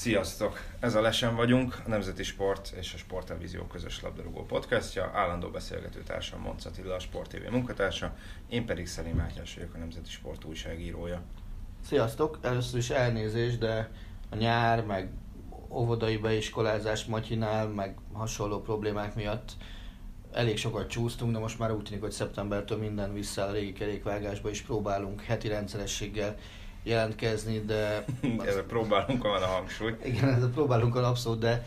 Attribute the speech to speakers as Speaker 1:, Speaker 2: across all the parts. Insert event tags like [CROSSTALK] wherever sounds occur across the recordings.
Speaker 1: Sziasztok! Ez a Lesen vagyunk, a Nemzeti Sport és a Sporttelevízió közös labdarúgó podcastja. Állandó beszélgető társam Monc Attila, a Sport TV munkatársa, én pedig Szelim Mátyás vagyok, a Nemzeti Sport újságírója.
Speaker 2: Sziasztok! Először is elnézést, de a nyár, meg óvodai beiskolázás Matyinál, meg hasonló problémák miatt elég sokat csúsztunk, de most már úgy tűnik, hogy szeptembertől minden vissza a régi kerékvágásba, és próbálunk heti rendszerességgel jelentkezni, de... [LAUGHS]
Speaker 1: Ezzel próbálunk, van a hangsúly.
Speaker 2: Igen, ezzel próbálunk a abszolút, de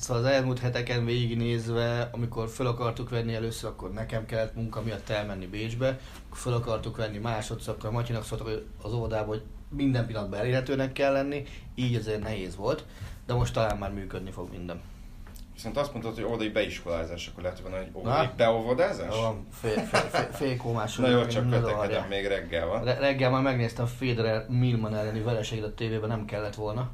Speaker 2: Szóval az elmúlt heteken végignézve, amikor fel akartuk venni először, akkor nekem kellett munka miatt elmenni Bécsbe, fel akartuk venni másodszor, akkor Matyinak szóltak az óvodában, hogy minden pillanatban elérhetőnek kell lenni, így ezért nehéz volt, de most talán már működni fog minden.
Speaker 1: Viszont azt mondtad, hogy óvodai beiskolázás, akkor lehet hogy óvodai beóvodázás?
Speaker 2: Van, fél, fél, fél, fél.
Speaker 1: Na jó, csak kötekedem, még reggel van.
Speaker 2: Re- reggel már megnéztem Federer Milman elleni vereséget a tévében, nem kellett volna.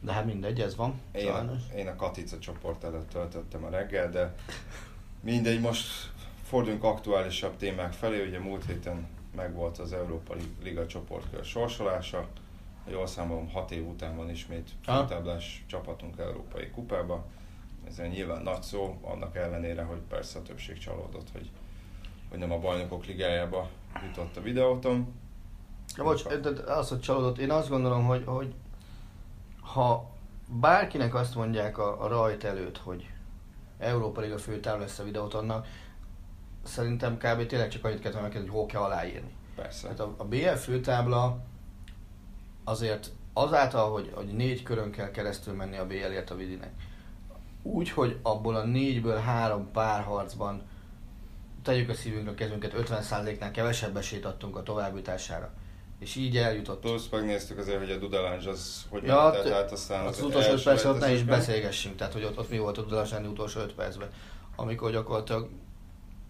Speaker 2: De hát mindegy, ez van.
Speaker 1: Én én a Katica csoport előtt töltöttem a reggel, de mindegy, most forduljunk aktuálisabb témák felé. Ugye múlt héten megvolt az Európa Liga csoportkör sorsolása. Jól számolom, hat év után van ismét főtáblás csapatunk Európai Kupába. Ez nyilván nagy szó, annak ellenére, hogy persze a többség csalódott, hogy, hogy nem a bajnokok ligájába jutott a videóton.
Speaker 2: Ja, bocs, de az, hogy csalódott, én azt gondolom, hogy, hogy ha bárkinek azt mondják a, a rajt előtt, hogy Európa Liga főtáv lesz a videót annak, szerintem kb. tényleg csak annyit kellett megkérdezni, hogy hol kell aláírni.
Speaker 1: Persze.
Speaker 2: Hát a, a BL főtábla azért azáltal, hogy, hogy négy körön kell keresztül menni a BL-ért a Vidinek, úgy, hogy abból a négyből három párharcban tegyük a szívünkre a kezünket, 50%-nál kevesebb esélyt adtunk a továbbjutására és így eljutott.
Speaker 1: Plusz megnéztük azért, hogy a Dudalange az hogy
Speaker 2: ja, ment, tehát aztán az, az utolsó 5 perc ott ne is beszélgessünk, tehát hogy ott, ott mi volt a Dudalange utolsó 5 percben, amikor gyakorlatilag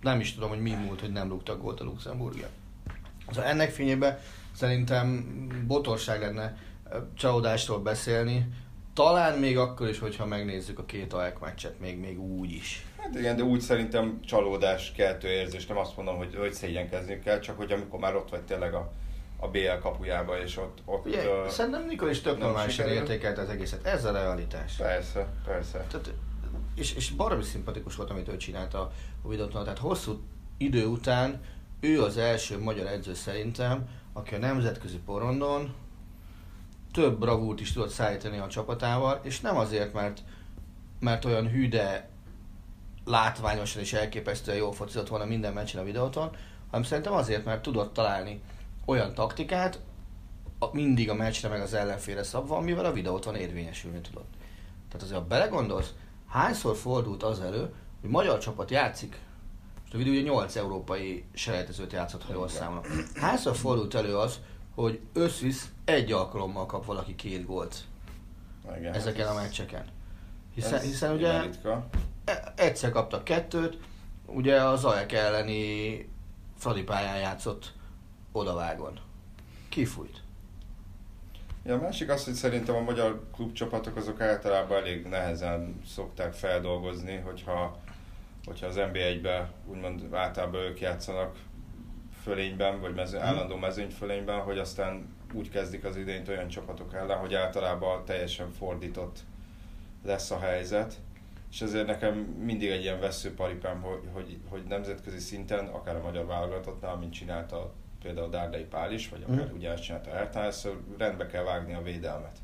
Speaker 2: nem is tudom, hogy mi múlt, hogy nem rúgtak gólt a Luxemburgia. Szóval ennek fényében szerintem botorság lenne csalódásról beszélni, talán még akkor is, hogyha megnézzük a két AEK meccset, még, még úgy is.
Speaker 1: Hát igen, de úgy szerintem csalódás keltő érzés, nem azt mondom, hogy, hogy szégyenkezni kell, csak hogy amikor már ott vagy tényleg a a BL kapujába, és ott... ott
Speaker 2: Ugye, uh, szerintem Nikol is tök normálisan értékelt az egészet. Ez a realitás.
Speaker 1: Persze, persze.
Speaker 2: Tehát, és, és baromi szimpatikus volt, amit ő csinált a, a videót. Tehát hosszú idő után ő az első magyar edző szerintem, aki a nemzetközi porondon több bravúrt is tudott szállítani a csapatával, és nem azért, mert, mert olyan hűde látványosan és elképesztően jól focizott volna minden meccsen a videóton, hanem szerintem azért, mert tudott találni olyan taktikát, a, mindig a meccsre meg az ellenfélre szabva, amivel a videót van érvényesülni tudott. Tehát azért, ha belegondolsz, hányszor fordult az elő, hogy magyar csapat játszik, most a videó ugye 8 európai selejtezőt játszott, ha jól számolom. Hányszor fordult elő az, hogy összvisz egy alkalommal kap valaki két gólt Igen, ezeken a meccseken. Hiszen, hiszen ugye e- egyszer kaptak kettőt, ugye az Zajek elleni Fradi pályán játszott odavágon. Kifújt.
Speaker 1: Ja, a másik az, hogy szerintem a magyar klubcsapatok azok általában elég nehezen szokták feldolgozni, hogyha, hogyha az NB1-be úgymond általában ők játszanak fölényben, vagy mező, mhm. állandó mezőnyfölényben, hogy aztán úgy kezdik az idényt olyan csapatok ellen, hogy általában teljesen fordított lesz a helyzet. És ezért nekem mindig egy ilyen veszőparipám, hogy, hogy, hogy nemzetközi szinten, akár a magyar válogatottnál, mint csinálta például Dárdai Pál is, vagy akár mm. ugye ezt csinálta szóval rendbe kell vágni a védelmet.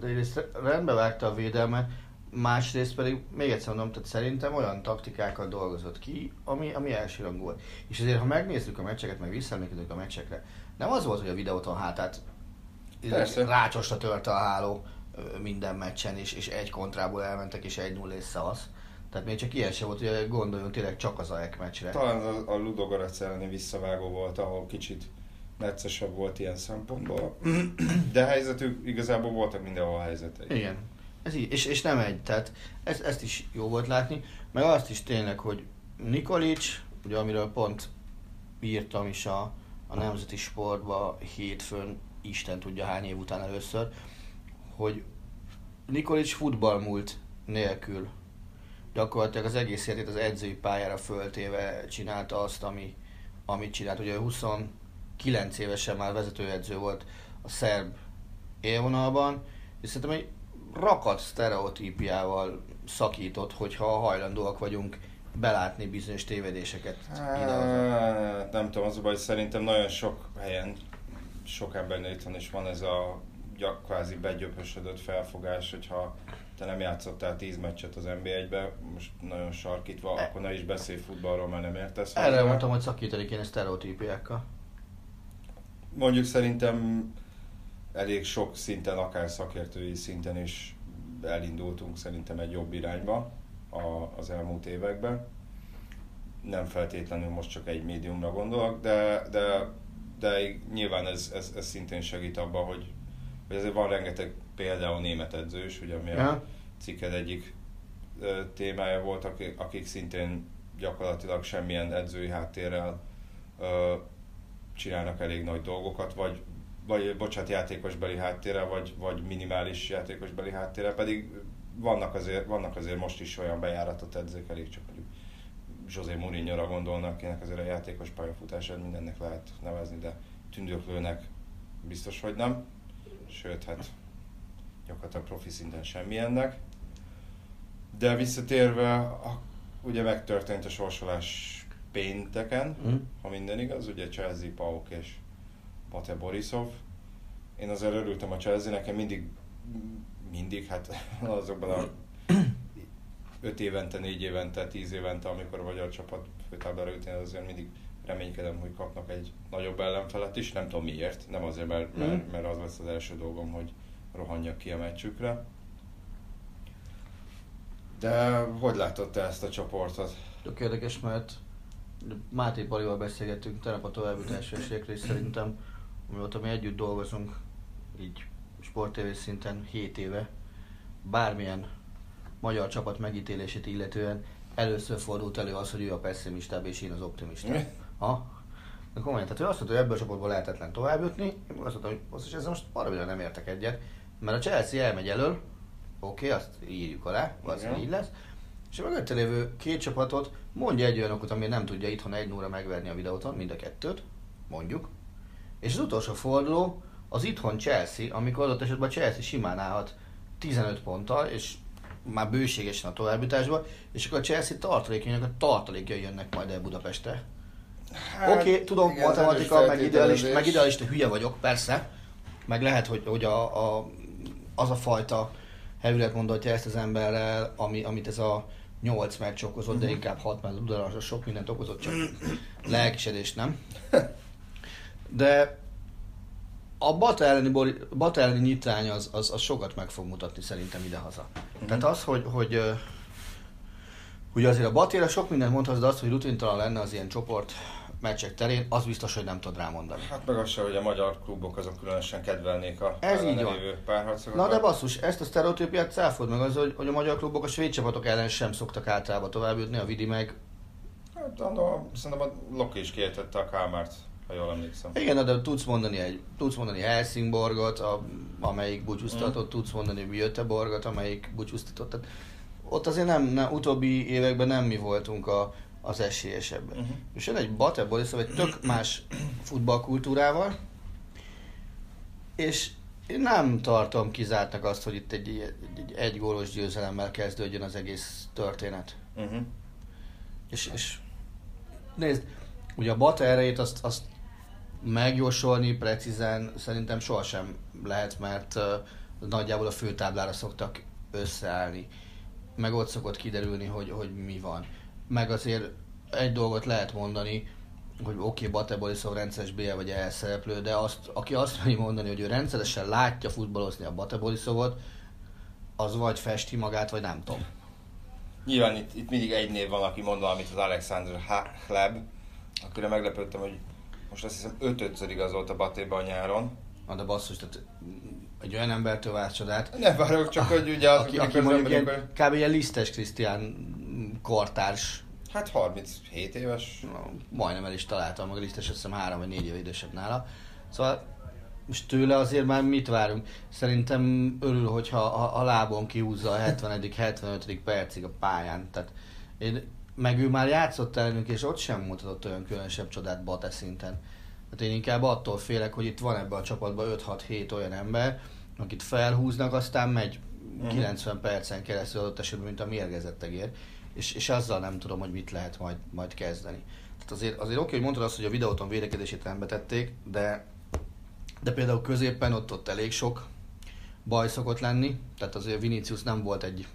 Speaker 2: De egyrészt rendbe vágta a védelmet, Másrészt pedig, még egyszer mondom, tehát szerintem olyan taktikákat dolgozott ki, ami, ami elsőrangú volt. És azért, ha megnézzük a meccseket, meg visszaemlékezünk a meccsekre, nem az volt, hogy a videóton hátát
Speaker 1: Persze.
Speaker 2: rácsosra törte a háló minden meccsen, és, és egy kontrából elmentek, és egy 0 és szavasz. Tehát még csak ilyen sem volt, hogy gondoljunk tényleg csak az AEK meccsre.
Speaker 1: Talán a, a Ludogorec elleni visszavágó volt, ahol kicsit neccesebb volt ilyen szempontból. De helyzetük, igazából voltak mindenhol helyzetei.
Speaker 2: Igen. Ez így, és, és nem egy, tehát ez, ezt is jó volt látni, meg azt is tényleg, hogy Nikolic, ugye amiről pont írtam is a, a Nemzeti Sportba hétfőn, Isten tudja hány év után először, hogy Nikolic futballmúlt nélkül gyakorlatilag az egész életét az edzői pályára föltéve csinálta azt, ami, amit csinált. Ugye 29 évesen már vezetőedző volt a szerb élvonalban, és szerintem egy rakat sztereotípiával szakított, hogyha hajlandóak vagyunk belátni bizonyos tévedéseket
Speaker 1: Hát, nem tudom, az a baj, szerintem nagyon sok helyen, sok embernél itthon is van ez a gyak, kvázi begyöpösödött felfogás, hogyha te nem játszottál 10 meccset az NB1-be, most nagyon sarkítva, akkor ne is beszélj futballról, mert nem értesz.
Speaker 2: Erre
Speaker 1: hozzá.
Speaker 2: mondtam, hogy szakítani kéne sztereotípiákkal.
Speaker 1: Mondjuk szerintem elég sok szinten, akár szakértői szinten is elindultunk szerintem egy jobb irányba a, az elmúlt években. Nem feltétlenül most csak egy médiumra gondolok, de, de, de nyilván ez, ez, ez szintén segít abban, hogy, hogy ezért van rengeteg például német edző is, ugye ami a cikked egyik témája volt, akik, akik szintén gyakorlatilag semmilyen edzői háttérrel ö, csinálnak elég nagy dolgokat, vagy, vagy bocsánat, játékosbeli háttérrel, vagy, vagy minimális játékosbeli háttérrel, pedig vannak azért, vannak azért most is olyan bejáratott edzők, elég csak mondjuk José Mourinho-ra gondolnak, akinek azért a játékos pályafutását mindennek lehet nevezni, de tündöklőnek biztos, hogy nem. Sőt, hát gyakorlatilag profi szinten semmilyennek. De visszatérve, a, ugye megtörtént a sorsolás pénteken,
Speaker 2: Mm.
Speaker 1: ha minden igaz, ugye Chelsea, Pauk és Pate Borisov. Én azért örültem a Chelsea, nekem mindig, mindig, hát [LAUGHS] azokban a 5 évente, 4 évente, 10 évente, amikor a magyar csapat főtáblára jut, én azért mindig reménykedem, hogy kapnak egy nagyobb ellenfelet is, nem tudom miért, nem azért, mert, mert, mert az lesz az első dolgom, hogy rohanjak ki a meccsükre. De hogy látod te ezt a csoportot?
Speaker 2: Tök érdekes, mert Máté Palival beszélgettünk tegnap a továbbjutási esélyekről, és szerintem amióta mi együtt dolgozunk, így sportévés szinten 7 éve, bármilyen magyar csapat megítélését illetően először fordult elő az, hogy ő a pessimistább és én az optimista.
Speaker 1: Mi?
Speaker 2: Ha? De komolyan, tehát ő azt mondta, hogy ebből a csoportból lehetetlen tovább jutni, én azt mondtam, hogy most ezzel most baromira nem értek egyet, mert a Chelsea elmegy elől, oké, azt írjuk alá, valószínűleg így lesz, és a mögötte lévő két csapatot mondja egy olyan okot, ami nem tudja itthon egy óra megverni a videóton, mind a kettőt, mondjuk. És az utolsó forduló az itthon Chelsea, amikor adott esetben a Chelsea simán állhat 15 ponttal, és már bőségesen a továbbjutásba, és akkor a Chelsea tartalékjainak a tartalékjai jönnek majd el Budapestre.
Speaker 1: Hát,
Speaker 2: Oké, okay, tudom,
Speaker 1: igen,
Speaker 2: matematika, meg idealista, meg idealista hülye vagyok, persze. Meg lehet, hogy, hogy a, a, az a fajta hevület mondatja ezt az emberrel, ami, amit ez a 8 meccs okozott, de inkább 6, mert sok mindent okozott, csak lelkisedés nem. [LAUGHS] De a Bata elleni, bori- Bata elleni nyitrány az, az, az sokat meg fog mutatni szerintem idehaza. Tehát az, hogy, hogy Ugye azért a Batéra sok mindent mondhatsz, de az, hogy rutintalan lenne az ilyen csoport meccsek terén, az biztos, hogy nem tud rámondani.
Speaker 1: Hát meg az se, hogy a magyar klubok azok különösen kedvelnék a
Speaker 2: Ez így van.
Speaker 1: párharcokat.
Speaker 2: Na de basszus, ezt a sztereotípiát cáfold meg az, hogy, hogy a magyar klubok a svéd csapatok ellen sem szoktak általában tovább jutni, a Vidi meg.
Speaker 1: Hát, a, szerintem a Loki is kiejtette a Kálmárt, ha jól emlékszem.
Speaker 2: Igen, de tudsz mondani egy, tudsz mondani Helsingborgot, a, amelyik búcsúztatott, tudsz mondani Göteborgot, amelyik búcsúztatott. Tehát ott azért nem, nem, utóbbi években nem mi voltunk a, az esélyesebbek.
Speaker 1: Mhm.
Speaker 2: És jön egy Bate Borisov egy tök más futballkultúrával, és én nem tartom kizártnak azt, hogy itt egy, egy, egy, egy gólos győzelemmel kezdődjön az egész történet.
Speaker 1: Uh-huh.
Speaker 2: És, és nézd, ugye a Bata erejét azt, azt megjósolni precízen szerintem sohasem lehet, mert nagyjából a főtáblára szoktak összeállni. meg ott szokott kiderülni, hogy, hogy mi van. Meg azért egy dolgot lehet mondani, hogy oké, okay, Bate Borisov rendszeres B vagy E szereplő, de azt, aki azt mondja mondani, hogy ő rendszeresen látja futballozni a Bate az vagy festi magát, vagy nem tudom.
Speaker 1: Nyilván itt, itt mindig egy név van, aki mond valamit, az Alexander Hleb, akire meglepődtem, hogy most azt hiszem ötödször igazolt a Batéba a nyáron.
Speaker 2: Na de basszus, tehát egy olyan embertől vár csodát.
Speaker 1: Nem várok, csak hogy ugye az,
Speaker 2: aki, aki mondjuk ilyen, kb. ilyen lisztes Krisztián kortárs.
Speaker 1: Hát 37 éves.
Speaker 2: Na, majdnem el is találtam, meg lisztes azt hiszem három vagy négy év idősebb nála. Szóval most tőle azért már mit várunk? Szerintem örül, hogyha a, a lábon kiúzza a 70 75 percig a pályán. Tehát én, meg ő már játszott ellenünk, és ott sem mutatott olyan különösebb csodát Bate szinten. Tehát én inkább attól félek, hogy itt van ebben a csapatban 5-6-7 olyan ember, akit felhúznak, aztán megy uh-huh. Mhm. 90 percen keresztül adott esetben, mint a mérgezettegér, és, és azzal nem tudom, hogy mit lehet majd, majd kezdeni. Tehát azért, azért oké, hogy mondtad azt, hogy a videóton védekezését nem betették, de, de például középen ott, ott elég sok baj szokott lenni, tehát azért Vinicius nem volt egy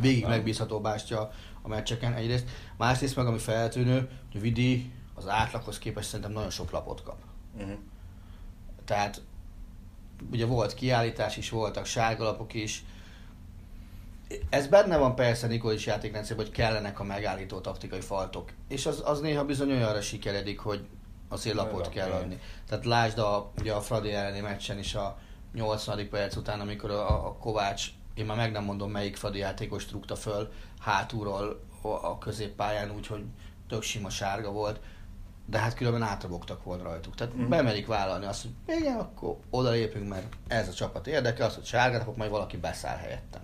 Speaker 2: végig megbízható bástya a meccseken egyrészt. Másrészt meg ami feltűnő, hogy Vidi az átlaghoz képest szerintem nagyon sok lapot kap. Uh-huh. Tehát ugye volt kiállítás is, voltak sárgalapok is. Ez benne van persze Nikolics játékrendszerben, hogy kellenek a megállító taktikai faltok. És az, az néha bizony olyanra sikeredik, hogy azért lapot kell adni. Tehát lásd a, ugye a Fradi elleni meccsen is a 80. perc után, amikor a, a Kovács, én már meg nem mondom melyik Fradi játékos rúgta föl hátulról a középpályán, úgyhogy tök sima sárga volt de hát különben átrabogtak volna rajtuk. Tehát mm. bemerik vállalni azt, hogy igen, akkor oda lépünk, mert ez a csapat érdekel, az, hogy sárgát, akkor majd valaki beszáll helyettem.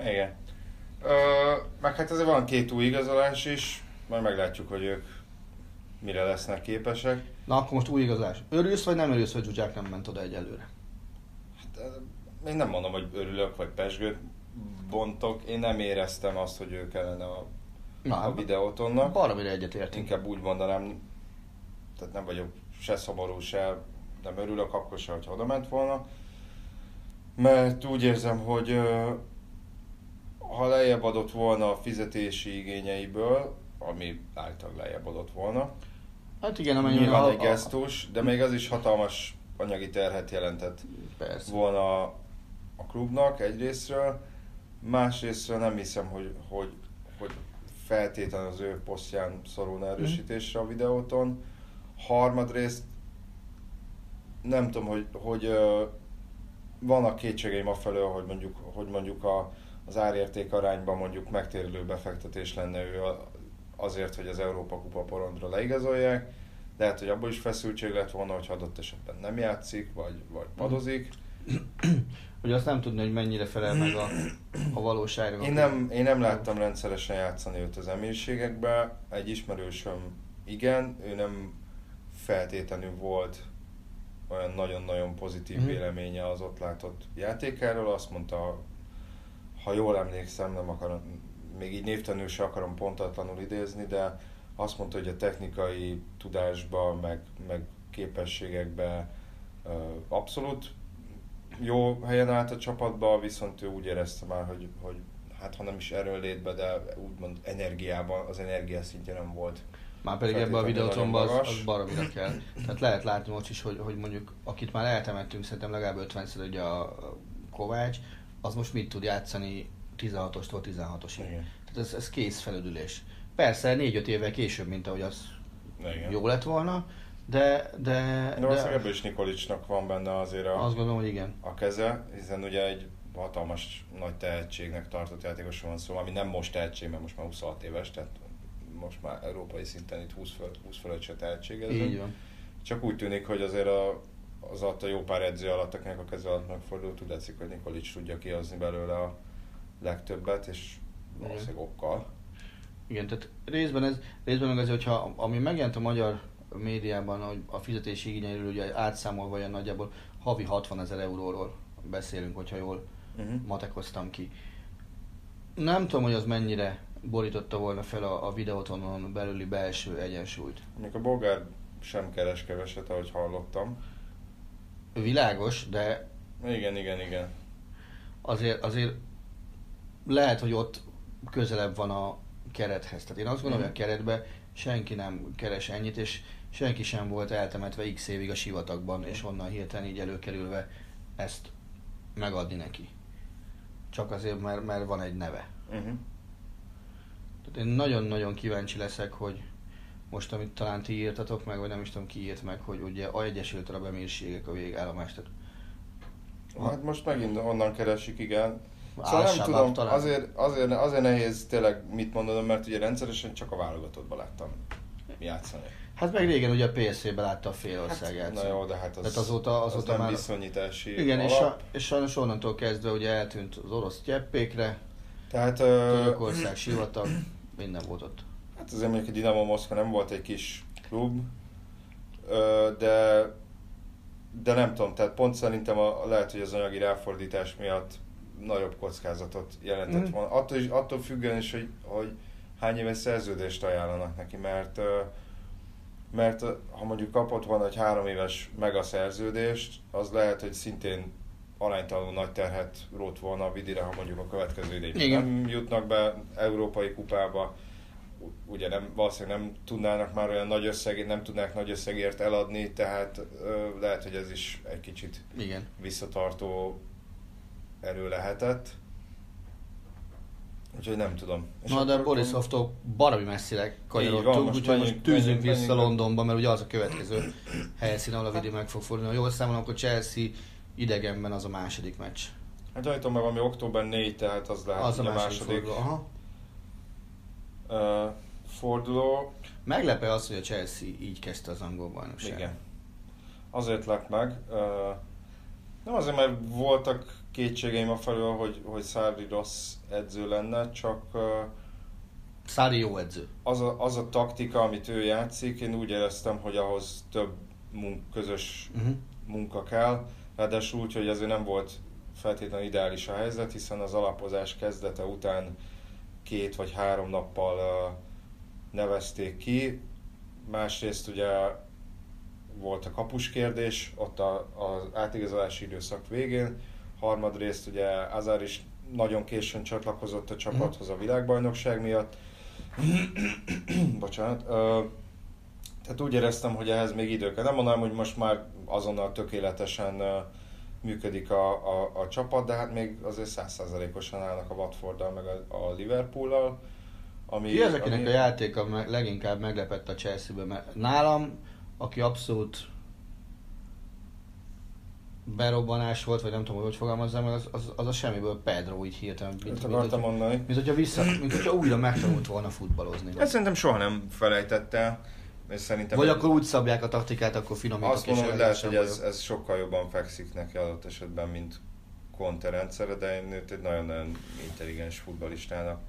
Speaker 1: Igen. Ö, meg hát azért van két új igazolás is, majd meglátjuk, hogy ők mire lesznek képesek.
Speaker 2: Na akkor most új igazolás. Örülsz, vagy nem örülsz, hogy Zsuzsák nem ment oda egyelőre?
Speaker 1: Én nem mondom, hogy örülök, vagy pesgőt bontok. Én nem éreztem azt, hogy ő kellene a Na, a videótonnak.
Speaker 2: Baromira egyetértünk.
Speaker 1: Inkább úgy mondanám, tehát nem vagyok se szomorú, se nem örülök akkor se, hogyha oda ment volna. Mert úgy érzem, hogy ha lejjebb adott volna a fizetési igényeiből, ami által lejjebb adott volna,
Speaker 2: Hát igen, amennyire
Speaker 1: Nyilván a, egy gesztus, de még az is hatalmas anyagi terhet jelentett
Speaker 2: Persze.
Speaker 1: volna a klubnak egyrésztről. Másrésztről nem hiszem, hogy, hogy, hogy feltétlenül az ő posztján szorulna mhm. erősítésre a videóton. Harmadrészt nem tudom, hogy, hogy vannak kétségeim afelől, hogy mondjuk, hogy mondjuk a, az árérték arányban mondjuk megtérülő befektetés lenne ő azért, hogy az Európa Kupa porondra leigazolják. Lehet, hogy abból is feszültség lett volna, hogy adott esetben nem játszik, vagy, vagy padozik. [CLEARS THROAT]
Speaker 2: hogy azt nem tudni, hogy mennyire felel meg a, a valóságnak.
Speaker 1: Én nem, én nem láttam rendszeresen játszani őt az emírségekbe. Egy ismerősöm igen, ő nem feltétlenül volt olyan nagyon-nagyon pozitív mm. véleménye az ott látott játékáról. Azt mondta, ha jól emlékszem, nem akarom, még így névtenül se akarom pontatlanul idézni, de azt mondta, hogy a technikai tudásba, meg, meg képességekbe abszolút jó helyen állt a csapatba, viszont ő úgy érezte már, hogy, hogy hát ha nem is erőlétbe, de úgymond energiában, az energia szintje nem volt.
Speaker 2: Már pedig ebbe a videótomban az, az baromira kell. Tehát lehet látni most is, hogy, hogy mondjuk akit már eltemettünk, szerintem legalább 50 szer ugye a Kovács, az most mit tud játszani 16-ostól 16-osig. Tehát ez, ez kész felüdülés. Persze 4-5 évvel később, mint ahogy az Igen. jó lett volna, de... De,
Speaker 1: de valószínűleg ebből is Nikolicsnak van benne azért a,
Speaker 2: azt gondolom, hogy igen.
Speaker 1: a keze, hiszen ugye egy hatalmas nagy tehetségnek tartott játékosról van szó, ami nem most tehetség, mert most már 26 éves, tehát most már európai szinten itt 20, föl, 20 fölött se tehetségezünk.
Speaker 2: Így van.
Speaker 1: Csak úgy tűnik, hogy azért a, az alatt a jó pár edző alatt, akinek a keze alatt megfordult, úgy látszik, hogy Nikolics tudja kihozni belőle a legtöbbet, és valószínűleg okkal.
Speaker 2: Igen, tehát részben ez, részben meg azért, hogyha ami megjelent a magyar médiában, hogy a fizetési igényeiről ugye átszámolva olyan nagyjából havi 60 ezer euróról beszélünk, hogyha jól uh-huh. matekoztam ki. Nem tudom, hogy az mennyire borította volna fel a, a videótonon belüli belső egyensúlyt.
Speaker 1: Még a bolgár sem keres keveset, ahogy hallottam.
Speaker 2: Világos, de...
Speaker 1: Igen, igen, igen.
Speaker 2: Azért, azért lehet, hogy ott közelebb van a kerethez. Tehát én azt gondolom, hogy a keretben senki nem keres ennyit, és senki sem volt eltemetve x évig a sivatagban, és onnan hirtelen így előkerülve ezt megadni neki. Csak azért, mert, mert van egy neve.
Speaker 1: Uh-huh.
Speaker 2: Tehát én nagyon-nagyon kíváncsi leszek, hogy most, amit talán ti írtatok meg, vagy nem is tudom ki írt meg, hogy ugye a Egyesült Arab Emírségek a végállomás. Tehát
Speaker 1: Hát most megint onnan keresik, igen. Szóval nem tudom,
Speaker 2: talán.
Speaker 1: azért, azért, azért nehéz tényleg mit mondanom, mert ugye rendszeresen csak a válogatottban láttam játszani.
Speaker 2: Hát meg régen ugye a PSV-ben látta a félország
Speaker 1: Hát, na jó, de hát az,
Speaker 2: Tehát azóta-
Speaker 1: az
Speaker 2: azóta
Speaker 1: nem
Speaker 2: már-
Speaker 1: viszonyítási
Speaker 2: Igen, és,
Speaker 1: alap.
Speaker 2: a, és sajnos onnantól kezdve ugye eltűnt az orosz cseppékre,
Speaker 1: Tehát,
Speaker 2: Törökország, sivatag, minden volt ott.
Speaker 1: hát azért mondjuk a Dinamo Moszkva nem volt egy kis klub, de de nem tudom, tehát pont szerintem a, lehet, hogy az anyagi ráfordítás miatt nagyobb kockázatot jelentett
Speaker 2: Mhm.
Speaker 1: volna. Attól, is, attól függően is, hogy, hogy hány éves szerződést ajánlanak neki, mert mert ha mondjuk kapott volna egy három éves megaszerződést, az lehet, hogy szintén aránytalanul nagy terhet rót volna a Vidire, ha mondjuk a következő idén nem jutnak be európai kupába, ugye nem, valószínűleg nem tudnának már olyan nagy összegét, nem tudnák nagy összegért eladni, tehát ö, lehet, hogy ez is egy kicsit
Speaker 2: Igen.
Speaker 1: visszatartó erő lehetett. Úgyhogy nem tudom. És
Speaker 2: Na de Borisovtól baromi messzire kanyarodtunk, úgyhogy most tűzünk vissza
Speaker 1: menjünk.
Speaker 2: Londonba, mert ugye az a következő helyszín, ahol a Vidi meg fog fordulni. Ha jól számolom, akkor Chelsea idegenben az a második meccs.
Speaker 1: Hát gyanítom meg, ami október 4, tehát az lehet
Speaker 2: Az a második,
Speaker 1: második
Speaker 2: forduló. Aha.
Speaker 1: ö, forduló.
Speaker 2: Meglepő az, hogy a Chelsea így kezdte az angol bajnokságot.
Speaker 1: Igen. Azért lett meg. Ö, nem azért, mert voltak kétségeim a felől, hogy, hogy Sarri rossz edző lenne, csak ö,
Speaker 2: Szári jó edző.
Speaker 1: az a, az a taktika, amit ő játszik, én úgy éreztem, hogy ahhoz több munk, közös
Speaker 2: Uh-huh.
Speaker 1: munka kell. Ráadásul úgy, hogy azért nem volt feltétlenül ideális a helyzet, hiszen az alapozás kezdete után két vagy három nappal ö, nevezték ki. Másrészt ugye volt a kapus kérdés, ott a, az átigazolási időszak végén. Harmadrészt ugye Azár is nagyon későn csatlakozott a csapathoz a világbajnokság miatt. [CLEARS THROAT] Bocsánat. Ö, tehát úgy éreztem, hogy ehhez még idő kell. Nem mondanám, hogy most már azonnal tökéletesen ö, működik a, a, a csapat, de hát még azért százszázalékosan állnak a Watforddal, meg a, a Liverpoollal. Ami,
Speaker 2: Ki az, akinek
Speaker 1: ami-
Speaker 2: a játéka leginkább meglepett a Chelsea-ben? Mert nálam, aki abszolút berobbanás volt, vagy nem tudom, hogy fogalmazzam, az, az, az a semmiből Pedro így hirtelen.
Speaker 1: Ezt akartam
Speaker 2: hogy,
Speaker 1: mondani.
Speaker 2: mint hogyha vissza, mint hogyha újra megtanult volna futballozni.
Speaker 1: Ezt szerintem soha nem felejtette el, és szerintem
Speaker 2: Vagy akkor úgy szabják a taktikát, akkor finomítok
Speaker 1: azt mondom, hogy lehet, hogy ez, ez sokkal jobban fekszik neki adott esetben, mint Conte rendszere, de én őt egy nagyon-nagyon intelligens futballistának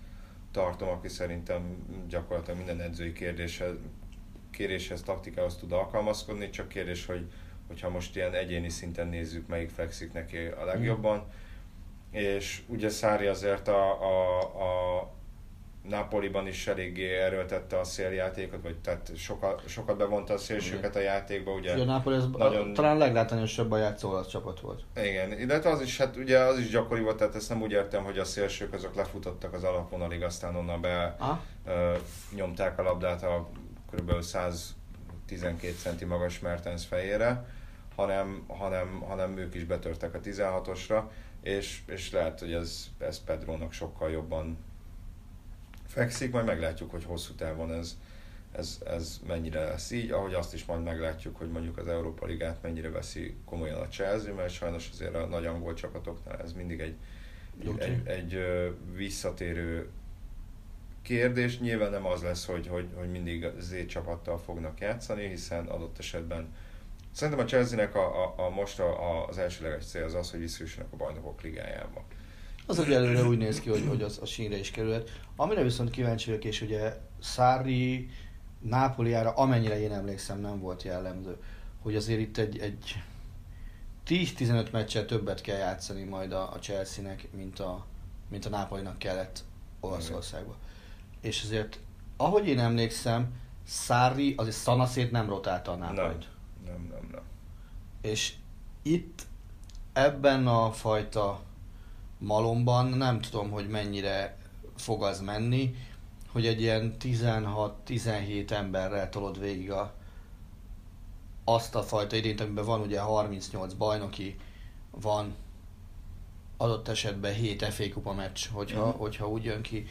Speaker 1: tartom, aki szerintem gyakorlatilag minden edzői kérdéshez, kéréshez, taktikához tud alkalmazkodni, csak kérdés, hogy hogyha most ilyen egyéni szinten nézzük, melyik fekszik neki a legjobban. És ugye Szári azért a, a, a Napoliban is eléggé erőltette a széljátékot, vagy tehát sokat, sokat bevonta a szélsőket a játékba, ugye.
Speaker 2: Ugye a Napoli az
Speaker 1: Nagyon-
Speaker 2: talán leglátványosabban játszó olasz csapat volt.
Speaker 1: Igen, illetve az is, hát ugye az is gyakori volt, tehát ezt nem úgy értem, hogy a szélsők azok lefutottak az alapvonalig, aztán onnan be ö, nyomták a labdát a kb. 112 centi magas Mertens fejére, hanem, hanem, hanem ők is betörtek a 16-osra, és, és lehet, hogy ez, ez Pedrónak sokkal jobban fekszik, majd meglátjuk, hogy hosszú távon ez, ez, ez mennyire lesz így, ahogy azt is majd meglátjuk, hogy mondjuk az Európa Ligát mennyire veszi komolyan a Chelsea, mert sajnos azért a nagy angol csapatoknál ez mindig egy, egy, egy visszatérő kérdés. Nyilván nem az lesz, hogy, hogy, hogy mindig Z csapattal fognak játszani, hiszen adott esetben Szerintem a Chelsea-nek a, a, a most a, a, az elsőleges cél az az, hogy visszajussanak a bajnokok ligájába.
Speaker 2: Az ugye előre úgy néz ki, hogy, hogy az a sínre is kerülhet. Amire viszont kíváncsi vagyok, és ugye Szári Nápoliára, amennyire én emlékszem, nem volt jellemző, hogy azért itt egy, egy 10-15 meccsel többet kell játszani majd a, a Chelsea-nek, mint a, mint a Nápolinak kellett Olaszországba. És azért, ahogy én emlékszem, Szári azért szanaszét nem rotálta a
Speaker 1: Nem,
Speaker 2: Nápolit.
Speaker 1: Nem, nem, nem.
Speaker 2: És itt ebben a fajta malomban, nem tudom, hogy mennyire fog az menni, hogy egy ilyen 16-17 emberrel tolod végig a, azt a fajta idényt, amiben van ugye 38 bajnoki, van adott esetben 7 FA kupa meccs, hogyha, mm. hogyha úgy jön ki,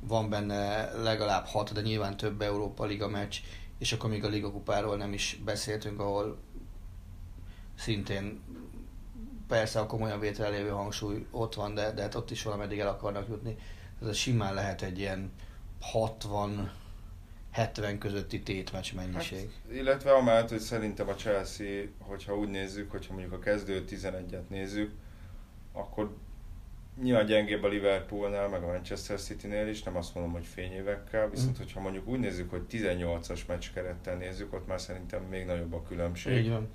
Speaker 2: van benne legalább 6, de nyilván több Európa Liga meccs, és akkor még a Liga kupáról nem is beszéltünk, ahol szintén persze a komolyan vétel lévő hangsúly ott van, de, de hát ott is valameddig el akarnak jutni. Ez simán lehet egy ilyen 60 70 közötti tétmeccs mennyiség. Hát,
Speaker 1: illetve amellett, hogy szerintem a Chelsea, hogyha úgy nézzük, hogyha mondjuk a kezdő 11-et nézzük, akkor nyilván gyengébb a Liverpoolnál, meg a Manchester City-nél is, nem azt mondom, hogy fényévekkel, viszont mm. hogyha mondjuk úgy nézzük, hogy 18-as meccskerettel nézzük, ott már szerintem még nagyobb a különbség.
Speaker 2: Így van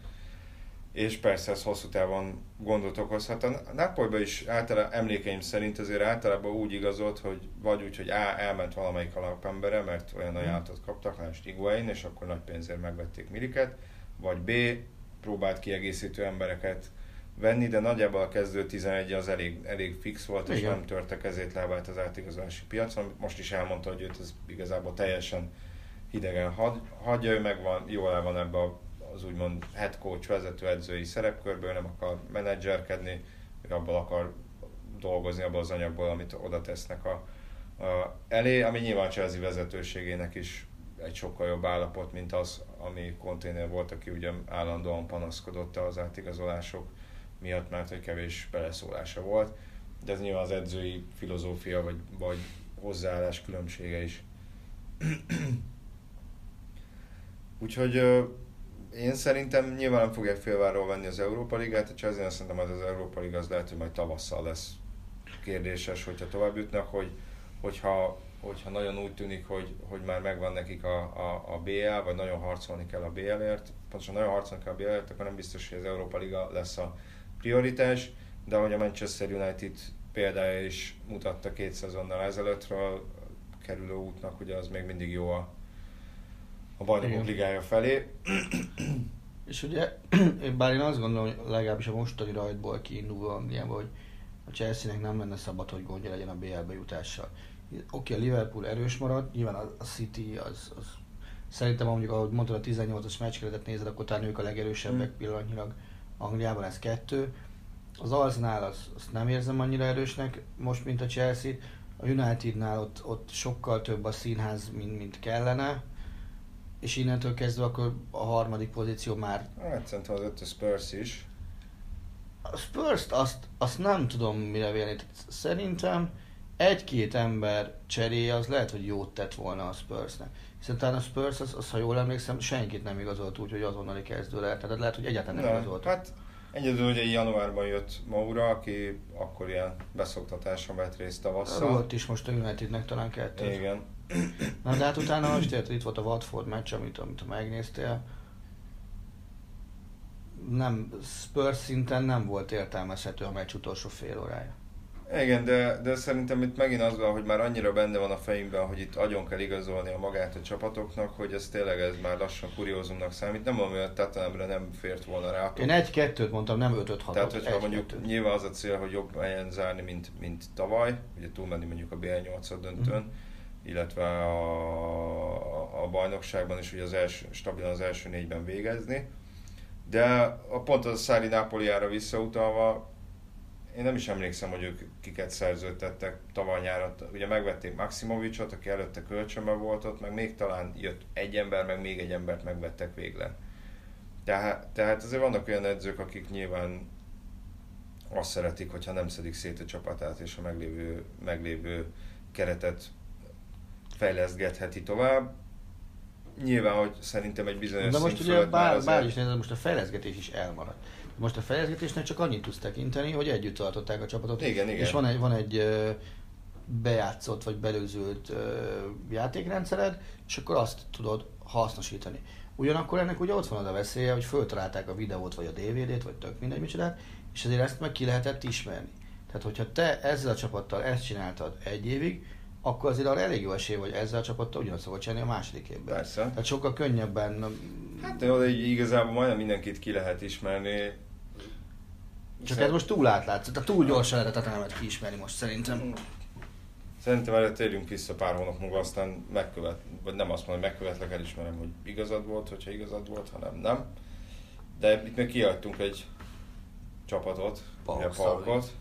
Speaker 1: és persze ez hosszú távon gondot okozhat. A Napolyban is általában emlékeim szerint azért általában úgy igazolt, hogy vagy úgy, hogy A. elment valamelyik alapembere, mert olyan ajánlatot kaptak, lásd Iguain, és akkor nagy pénzért megvették Miliket, vagy B. próbált kiegészítő embereket venni, de nagyjából a kezdő 11 az elég, elég fix volt, Igen. és nem törte kezét lábát az átigazolási piacon. Most is elmondta, hogy őt ez igazából teljesen hidegen hagy, hagyja, ő meg van, jól el van ebbe az úgymond head coach vezetőedzői szerepkörből, nem akar menedzserkedni, ő abból akar dolgozni, abból az anyagból, amit oda tesznek a, a elé, ami nyilván Chelsea vezetőségének is egy sokkal jobb állapot, mint az, ami konténer volt, aki ugye állandóan panaszkodott az átigazolások miatt, mert hogy kevés beleszólása volt. De ez nyilván az edzői filozófia vagy, vagy hozzáállás különbsége is. [CLEARS THROAT] Úgyhogy én szerintem nyilván nem fogják félváról venni az Európa Ligát, a Chelsea szerintem az, az Európa Liga az lehet, hogy majd tavasszal lesz kérdéses, hogyha tovább jutnak, hogy, hogyha, hogyha nagyon úgy tűnik, hogy, hogy már megvan nekik a, a, a BL, vagy nagyon harcolni kell a BL-ért, pontosan nagyon harcolni kell a BL-ért, akkor nem biztos, hogy az Európa Liga lesz a prioritás, de ahogy a Manchester United példája is mutatta két szezonnal ezelőttről, kerülő útnak, ugye az még mindig jó a, a bajnokok ligája felé.
Speaker 2: És ugye, [CLEARS THROAT] bár én azt gondolom, hogy legalábbis a mostani rajtból kiindulva Angliába, hogy a Chelsea-nek nem lenne szabad, hogy gondja legyen a BL-be jutással. Oké, okay, a Liverpool erős marad, nyilván a City az, az szerintem mondjuk, ahogy mondtad, a 18-as meccskeretet nézed, akkor talán ők a legerősebbek mm. pillanatnyilag Angliában ez kettő. Az Arsenal az, azt nem érzem annyira erősnek most, mint a Chelsea. A Unitednál ott, ott sokkal több a színház, mint, mint kellene és innentől kezdve akkor a harmadik pozíció már...
Speaker 1: Hát szerintem az ötös Spurs is.
Speaker 2: A spurs azt, azt nem tudom mire vélni. Szerintem egy-két ember cseréje az lehet, hogy jót tett volna a Spursnek. Hiszen talán a Spurs, az, az, ha jól emlékszem, senkit nem igazolt úgy, hogy azonnali kezdő lehet. Tehát lehet, hogy egyáltalán nem, nem igazolt.
Speaker 1: Hát Egyedül ugye januárban jött Maura, aki akkor ilyen beszoktatáson vett részt tavasszal.
Speaker 2: Volt is most a Unitednek talán kettő.
Speaker 1: Igen.
Speaker 2: Na de hát utána most érted, itt volt a Watford meccs, amit, amit megnéztél. Nem, Spurs szinten nem volt értelmezhető a meccs utolsó fél órája.
Speaker 1: Igen, de, de szerintem itt megint az van, hogy már annyira benne van a fejünkben, hogy itt agyon kell igazolni a magát a csapatoknak, hogy ez tényleg ez már lassan kuriózumnak számít. Nem hogy a Tatanemre nem fért volna rá.
Speaker 2: Én egy-kettőt mondtam, nem ötöt hatot.
Speaker 1: Tehát, hogyha egy, mondjuk kettőt. nyilván az a cél, hogy jobb helyen zárni, mint, mint tavaly, ugye túlmenni mondjuk a BL8 döntőn, mm illetve a, a bajnokságban is ugye az első, stabilan az első négyben végezni. De a pont a Szári Nápoliára visszautalva, én nem is emlékszem, hogy ők kiket szerződtettek tavaly nyáron. Ugye megvették Maximovicsot, aki előtte kölcsönben volt ott, meg még talán jött egy ember, meg még egy embert megvettek véglen. Tehát, tehát azért vannak olyan edzők, akik nyilván azt szeretik, hogyha nem szedik szét a csapatát, és a meglévő, meglévő keretet fejleszgetheti tovább. Nyilván, hogy szerintem egy bizonyos
Speaker 2: De most ugye bár, bár is nézem, most a fejleszgetés is elmaradt. Most a fejleszgetésnek csak annyit tudsz tekinteni, hogy együtt tartották a csapatot.
Speaker 1: Igen, igen.
Speaker 2: És van egy, van egy bejátszott vagy belőzült játékrendszered, és akkor azt tudod hasznosítani. Ugyanakkor ennek ugye ott van az a veszélye, hogy föltalálták a videót, vagy a DVD-t, vagy tök mindegy micsodát, és ezért ezt meg ki lehetett ismerni. Tehát, hogyha te ezzel a csapattal ezt csináltad egy évig, akkor azért arra elég jó esély, hogy ezzel a csapattal ugyanazt fogod csinálni a második évben.
Speaker 1: Persze.
Speaker 2: Tehát sokkal könnyebben...
Speaker 1: Hát de igazából majdnem mindenkit ki lehet ismerni.
Speaker 2: Csak ez most túl tehát túl gyorsan lehetett a nemet kiismerni most szerintem.
Speaker 1: Szerintem erre térjünk vissza pár hónap múlva, aztán megkövet, vagy nem azt mondom, hogy megkövetlek, elismerem, hogy igazad volt, hogyha igazad volt, hanem nem. De itt még kiadtunk egy csapatot,
Speaker 2: Pauk
Speaker 1: a Paukot.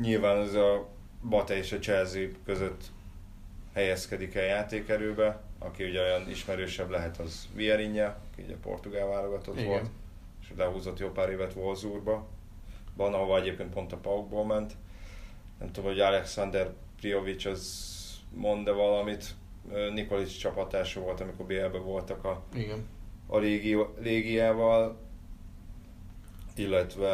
Speaker 1: Nyilván ez a Bate és a Chelsea között helyezkedik el játékerőbe, aki ugye olyan ismerősebb lehet, az Vierinha, aki ugye portugál válogatott
Speaker 2: Igen.
Speaker 1: volt, és lehúzott jó pár évet Wolfsburgba, van, ahova egyébként pont a Paukból ment. Nem tudom, hogy Alexander Priovic az mond valamit, Nikolic csapatása volt, amikor BL-be voltak a,
Speaker 2: Igen.
Speaker 1: a légi, légiával, illetve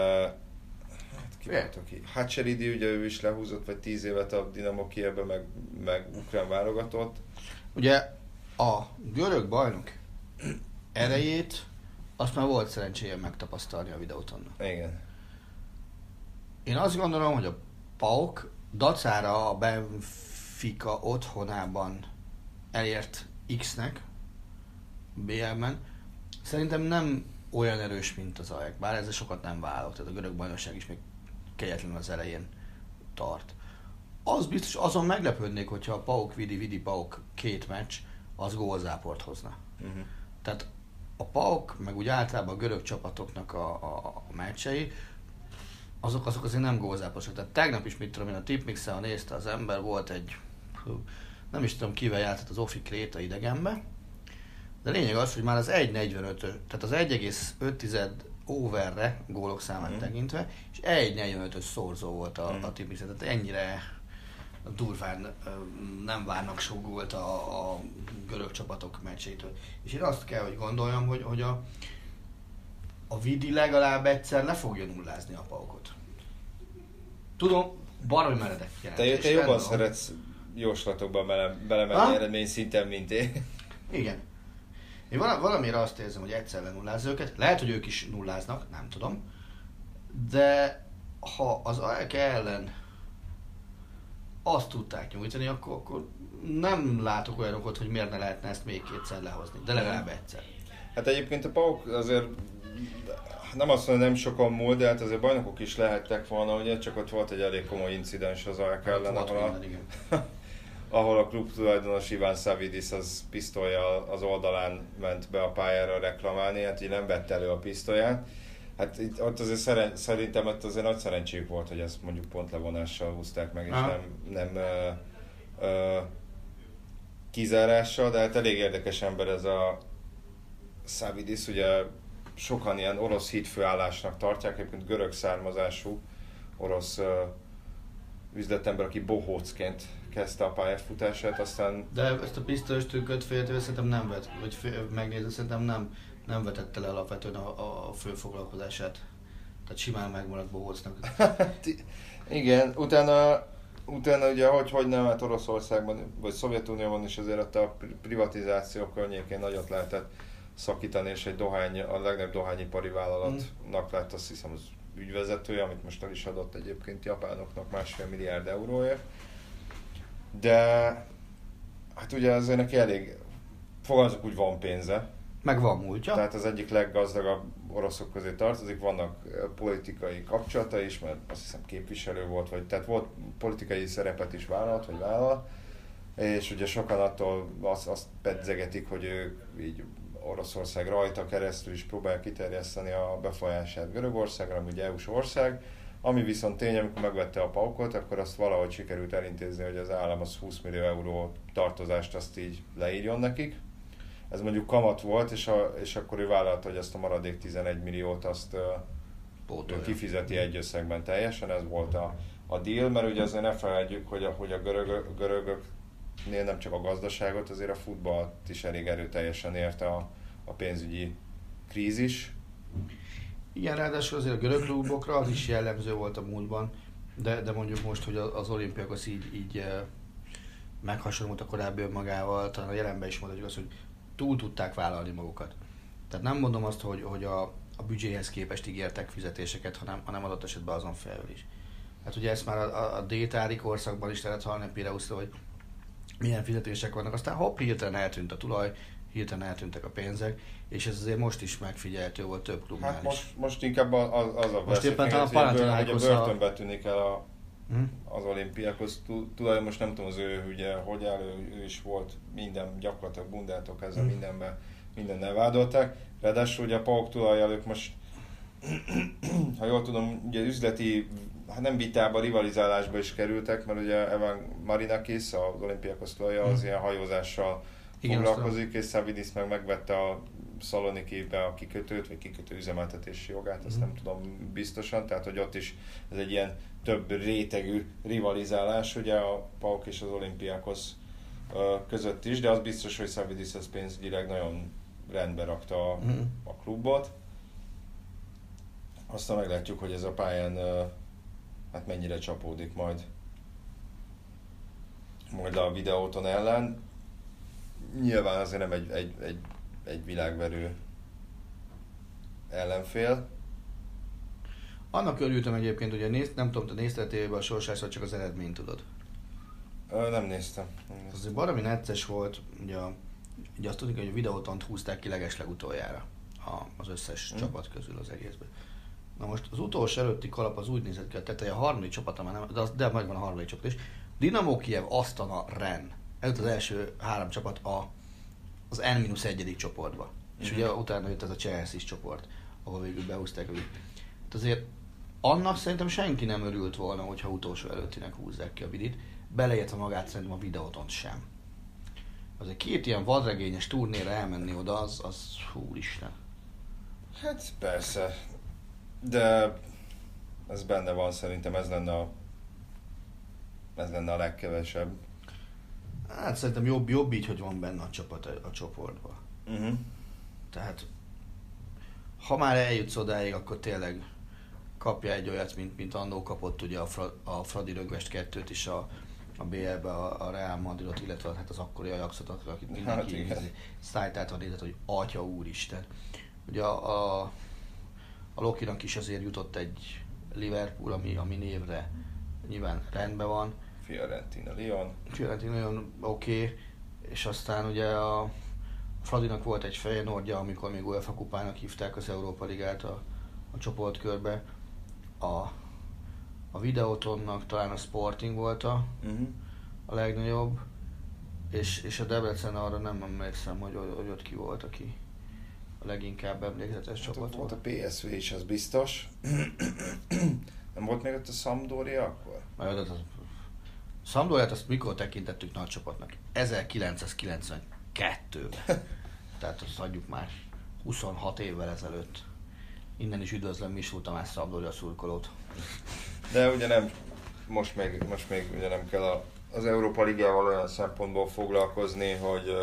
Speaker 1: hát ki volt, aki? Hatcheridi, ugye ő is lehúzott, vagy 10 évet a Dinamo Kievbe, meg, meg ukrán válogatott.
Speaker 2: Ugye a görög bajnok erejét azt már volt szerencséje megtapasztalni a videóton.
Speaker 1: Igen.
Speaker 2: Én azt gondolom, hogy a PAOK dacára a Benfica otthonában elért X-nek BL-ben, szerintem nem olyan erős, mint az AEK, bár ezzel sokat nem válok, tehát a görög bajnokság is még kegyetlen az elején tart. Az biztos, azon meglepődnék, hogyha a PAOK Vidi Vidi PAOK két meccs, az gólzáport hozna.
Speaker 1: Uh-huh.
Speaker 2: Tehát a PAOK, meg úgy általában a görög csapatoknak a, a, a meccsei, azok, azok azért nem gózáposak. Tehát tegnap is, mit tudom én, a tipmixen, ha nézte az ember, volt egy, nem is tudom kivel játszott az Ofi Kréta idegenbe, de lényeg az, hogy már az 1.45, tehát az 1,5 overre gólok számát
Speaker 1: Mhm.
Speaker 2: tekintve, és 1.45-ös szorzó volt a,
Speaker 1: Mhm.
Speaker 2: a tipmixen, tehát ennyire durván nem várnak sok gólt a, a görög csapatok meccsétől. És én azt kell, hogy gondoljam, hogy, hogy a, a Vidi legalább egyszer le fogja nullázni a paukot. Tudom, baromi meredek
Speaker 1: Te,
Speaker 2: jelentés.
Speaker 1: te jobban
Speaker 2: rendben
Speaker 1: szeretsz jóslatokba bele, belemenni eredmény szinten, mint én.
Speaker 2: Igen. Én vala- valamire azt érzem, hogy egyszer lenulláz őket. Lehet, hogy ők is nulláznak, nem tudom. De ha az AEK ellen azt tudták nyújtani, akkor, akkor nem látok olyan okot, hogy miért ne lehetne ezt még kétszer lehozni. De legalább egyszer.
Speaker 1: Hát egyébként a Pauk azért nem azt mondom, nem sokan múlt, de hát azért bajnokok is lehettek volna, ugye, csak ott volt egy elég komoly incidens az AEK ellen,
Speaker 2: Volt
Speaker 1: ahol a,
Speaker 2: minden, [LAUGHS]
Speaker 1: ahol a klub tulajdonos Iván Savidis az pisztolyjal az oldalán ment be a pályára reklamálni, hát így nem vette elő a pisztolyát. Hát itt, ott azért szeren, szerintem ott azért nagy szerencséjük volt, hogy ezt mondjuk pont levonással húzták meg, és
Speaker 2: Aha.
Speaker 1: nem, nem ö, ö, kizárással, de hát elég érdekes ember ez a Savidis, ugye sokan ilyen orosz hitfőállásnak tartják, egyébként görög származású orosz ö, üzletember, aki bohócként kezdte a pályafutását, aztán
Speaker 2: De ezt a pisztolyos trükköt féltéve szerintem nem vet, vagy fél, megnézve szerintem nem, nem vetette le alapvetően a, a fő foglalkozását. Tehát simán megmaradt Bohócnak. [LAUGHS]
Speaker 1: Hát, igen, utána, utána ugye, hogy, hogy nem, hát Oroszországban, vagy Szovjetunióban is azért ott a pri- privatizáció környékén nagyot lehetett szakítani, és egy dohány, a legnagyobb dohányipari vállalatnak lett azt hiszem az ügyvezetője, amit most el is adott egyébként japánoknak másfél milliárd euróért. De hát ugye azért neki elég, fogalmazok úgy van pénze,
Speaker 2: Meg van múltja.
Speaker 1: tehát az egyik leggazdagabb oroszok közé tartozik, vannak politikai kapcsolata is, mert azt hiszem képviselő volt, vagy tehát volt politikai szerepet is vállalt, vagy vállal, és ugye sokan attól azt, azt pedzegetik, hogy ő így Oroszország rajta keresztül is próbálja kiterjeszteni a befolyását Görögországra, ami ugye EU-s ország, ami viszont tény, amikor megvette a paukot, akkor azt valahogy sikerült elintézni, hogy az állam az 20 millió euró tartozást azt így leírjon nekik. Ez mondjuk kamat volt, és, a, és akkor ő vállalta, hogy ezt a maradék 11 milliót azt
Speaker 2: Pótolja.
Speaker 1: kifizeti egy összegben teljesen, ez volt a, a deal, mert ugye azért ne felejtjük, hogy a, hogy a görögök, görögöknél nem csak a gazdaságot, azért a futballt is elég erőteljesen érte a, a pénzügyi krízis.
Speaker 2: Igen, ráadásul azért a görög klubokra az is jellemző volt a múltban, de, de mondjuk most, hogy az olimpiakos így, így eh, meghasonlult a korábbi önmagával, talán a jelenben is mondhatjuk azt, hogy túl tudták vállalni magukat. Tehát nem mondom azt, hogy, hogy a, a büdzséhez képest ígértek fizetéseket, hanem, hanem adott esetben azon felül is. Hát ugye ezt már a, a, a détári korszakban is lehet hallani a Pireuszról, hogy milyen fizetések vannak, aztán hopp, hirtelen eltűnt a tulaj, hirtelen eltűntek a pénzek, és ez azért most is megfigyelhető volt több klubnál
Speaker 1: Hát
Speaker 2: is.
Speaker 1: most, most inkább az, az a
Speaker 2: Most éppen talán a
Speaker 1: hogy a börtönbe tűnik el a? Az olimpiákhoz. Tulaj most nem tudom az ő ugye, hogy áll, ő, ő is volt minden, gyakorlatilag bundától kezdve
Speaker 2: Hm.
Speaker 1: mindenben, mindennel vádolták. Ráadásul ugye a Pauk tulajjal ők most, ha jól tudom, ugye üzleti, hát nem vitába, rivalizálásba is kerültek, mert ugye Evan Marinakis, az olimpiákhoz tulajja, az
Speaker 2: Hm.
Speaker 1: ilyen hajózással
Speaker 2: Igen,
Speaker 1: foglalkozik, és Szabidis meg megvette a Szalonikibe a kikötőt, vagy kikötő üzemeltetési jogát, azt
Speaker 2: Mhm.
Speaker 1: nem tudom biztosan, tehát hogy ott is ez egy ilyen több rétegű rivalizálás, ugye a Pauk és az olimpiákhoz között is, de az biztos, hogy Szabidis az pénzügyileg nagyon rendbe rakta a,
Speaker 2: Mhm.
Speaker 1: a klubot. Aztán meglátjuk, hogy ez a pályán hát mennyire csapódik majd majd a videóton ellen. Nyilván azért nem egy, egy, egy, egy világverő ellenfél.
Speaker 2: Annak örültem egyébként, hogy néz, nem tudom, te nézted tévében a sorsás, vagy csak az eredményt tudod.
Speaker 1: Ö, nem néztem. Nem néztem.
Speaker 2: azért baromi necces volt, ugye, ugye azt tudjuk, hogy a videótont húzták ki legesleg utoljára a, az összes
Speaker 1: Mm.
Speaker 2: csapat közül az egészben. Na most az utolsó előtti kalap az úgy nézett ki, a teteje a harmadik csapata már nem, de, az, de megvan a harmadik csapat is. Dinamo Kiev, Astana, Ren. Ez az első három csapat a, az N-1. csoportba. És
Speaker 1: Mhm.
Speaker 2: ugye utána jött ez a Chelsea csoport, ahol végül behúzták a vidit. Hát azért annak szerintem senki nem örült volna, hogyha utolsó előttinek húzzák ki a vidit, beleértve magát szerintem a videóton sem. Azért két ilyen vadregényes turnéra elmenni oda, az, az úristen.
Speaker 1: Hát persze, de ez benne van szerintem, ez lenne a, ez lenne a legkevesebb.
Speaker 2: Hát szerintem jobb, jobb így, hogy van benne a csapat a, a csoportban.
Speaker 1: Uh-huh.
Speaker 2: Tehát ha már eljutsz odáig, akkor tényleg kapja egy olyat, mint, mint annó kapott ugye a, Fra, a Fradi Rögvest kettőt is a, a BL-be a, a Real Madridot, illetve hát az akkori Ajaxot, akit
Speaker 1: Hát
Speaker 2: mindenki hát, szájtát nézett, hogy atya úristen. Ugye a, a, a Lokinak is azért jutott egy Liverpool, ami, ami névre nyilván rendben van,
Speaker 1: Fiorentina, Lyon.
Speaker 2: Fiorentina nagyon oké, okay, és aztán ugye a Fradinak volt egy Feyenoordja, amikor még UEFA kupának hívták az Európa Ligát a, a csoportkörbe. A, a Videotonnak talán a Sporting volt a,
Speaker 1: Uh-huh.
Speaker 2: a legnagyobb, és, és a Debrecen arra nem emlékszem, hogy, hogy ott ki volt, aki a leginkább emlékezetes
Speaker 1: Hát
Speaker 2: csapat
Speaker 1: volt. a PSV is, az biztos. nem volt még ott a Sampdoria akkor?
Speaker 2: Majd az, Sampdoriát azt mikor tekintettük nagy csapatnak? 1992-ben. [LAUGHS] Tehát azt adjuk már 26 évvel ezelőtt. Innen is üdvözlöm Misú Tamás Sampdoria szurkolót.
Speaker 1: De ugye nem, most még, most még ugye nem kell a, az Európa Ligával olyan szempontból foglalkozni, hogy,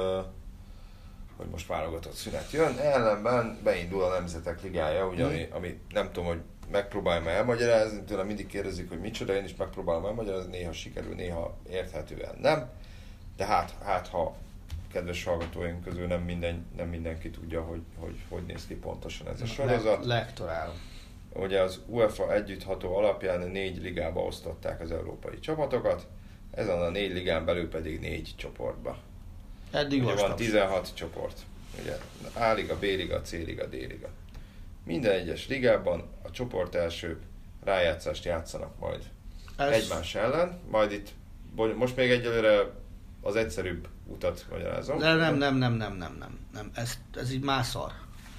Speaker 1: hogy most válogatott szünet jön. Ellenben beindul a Nemzetek Ligája, ugye, ami, ami nem tudom, hogy megpróbálom elmagyarázni, tőlem mindig kérdezik, hogy micsoda, én is megpróbálom elmagyarázni, néha sikerül, néha érthetően nem. De hát, hát ha kedves hallgatóink közül nem, minden, nem mindenki tudja, hogy, hogy hogy néz ki pontosan ez a sorozat.
Speaker 2: Le- lektorálom.
Speaker 1: Ugye az UEFA együttható alapján négy ligába osztották az európai csapatokat, ezen a négy ligán belül pedig négy csoportba.
Speaker 2: Eddig
Speaker 1: Ugye van
Speaker 2: vastag.
Speaker 1: 16 csoport. Ugye A-liga, B-liga, C-liga, D-liga. Minden egyes ligában a csoport elsők rájátszást játszanak majd
Speaker 2: Ez-
Speaker 1: egymás ellen, majd itt most még egyelőre az egyszerűbb utat magyarázom.
Speaker 2: De nem, nem, nem, nem, nem, nem, nem. Ez, ez így már szar.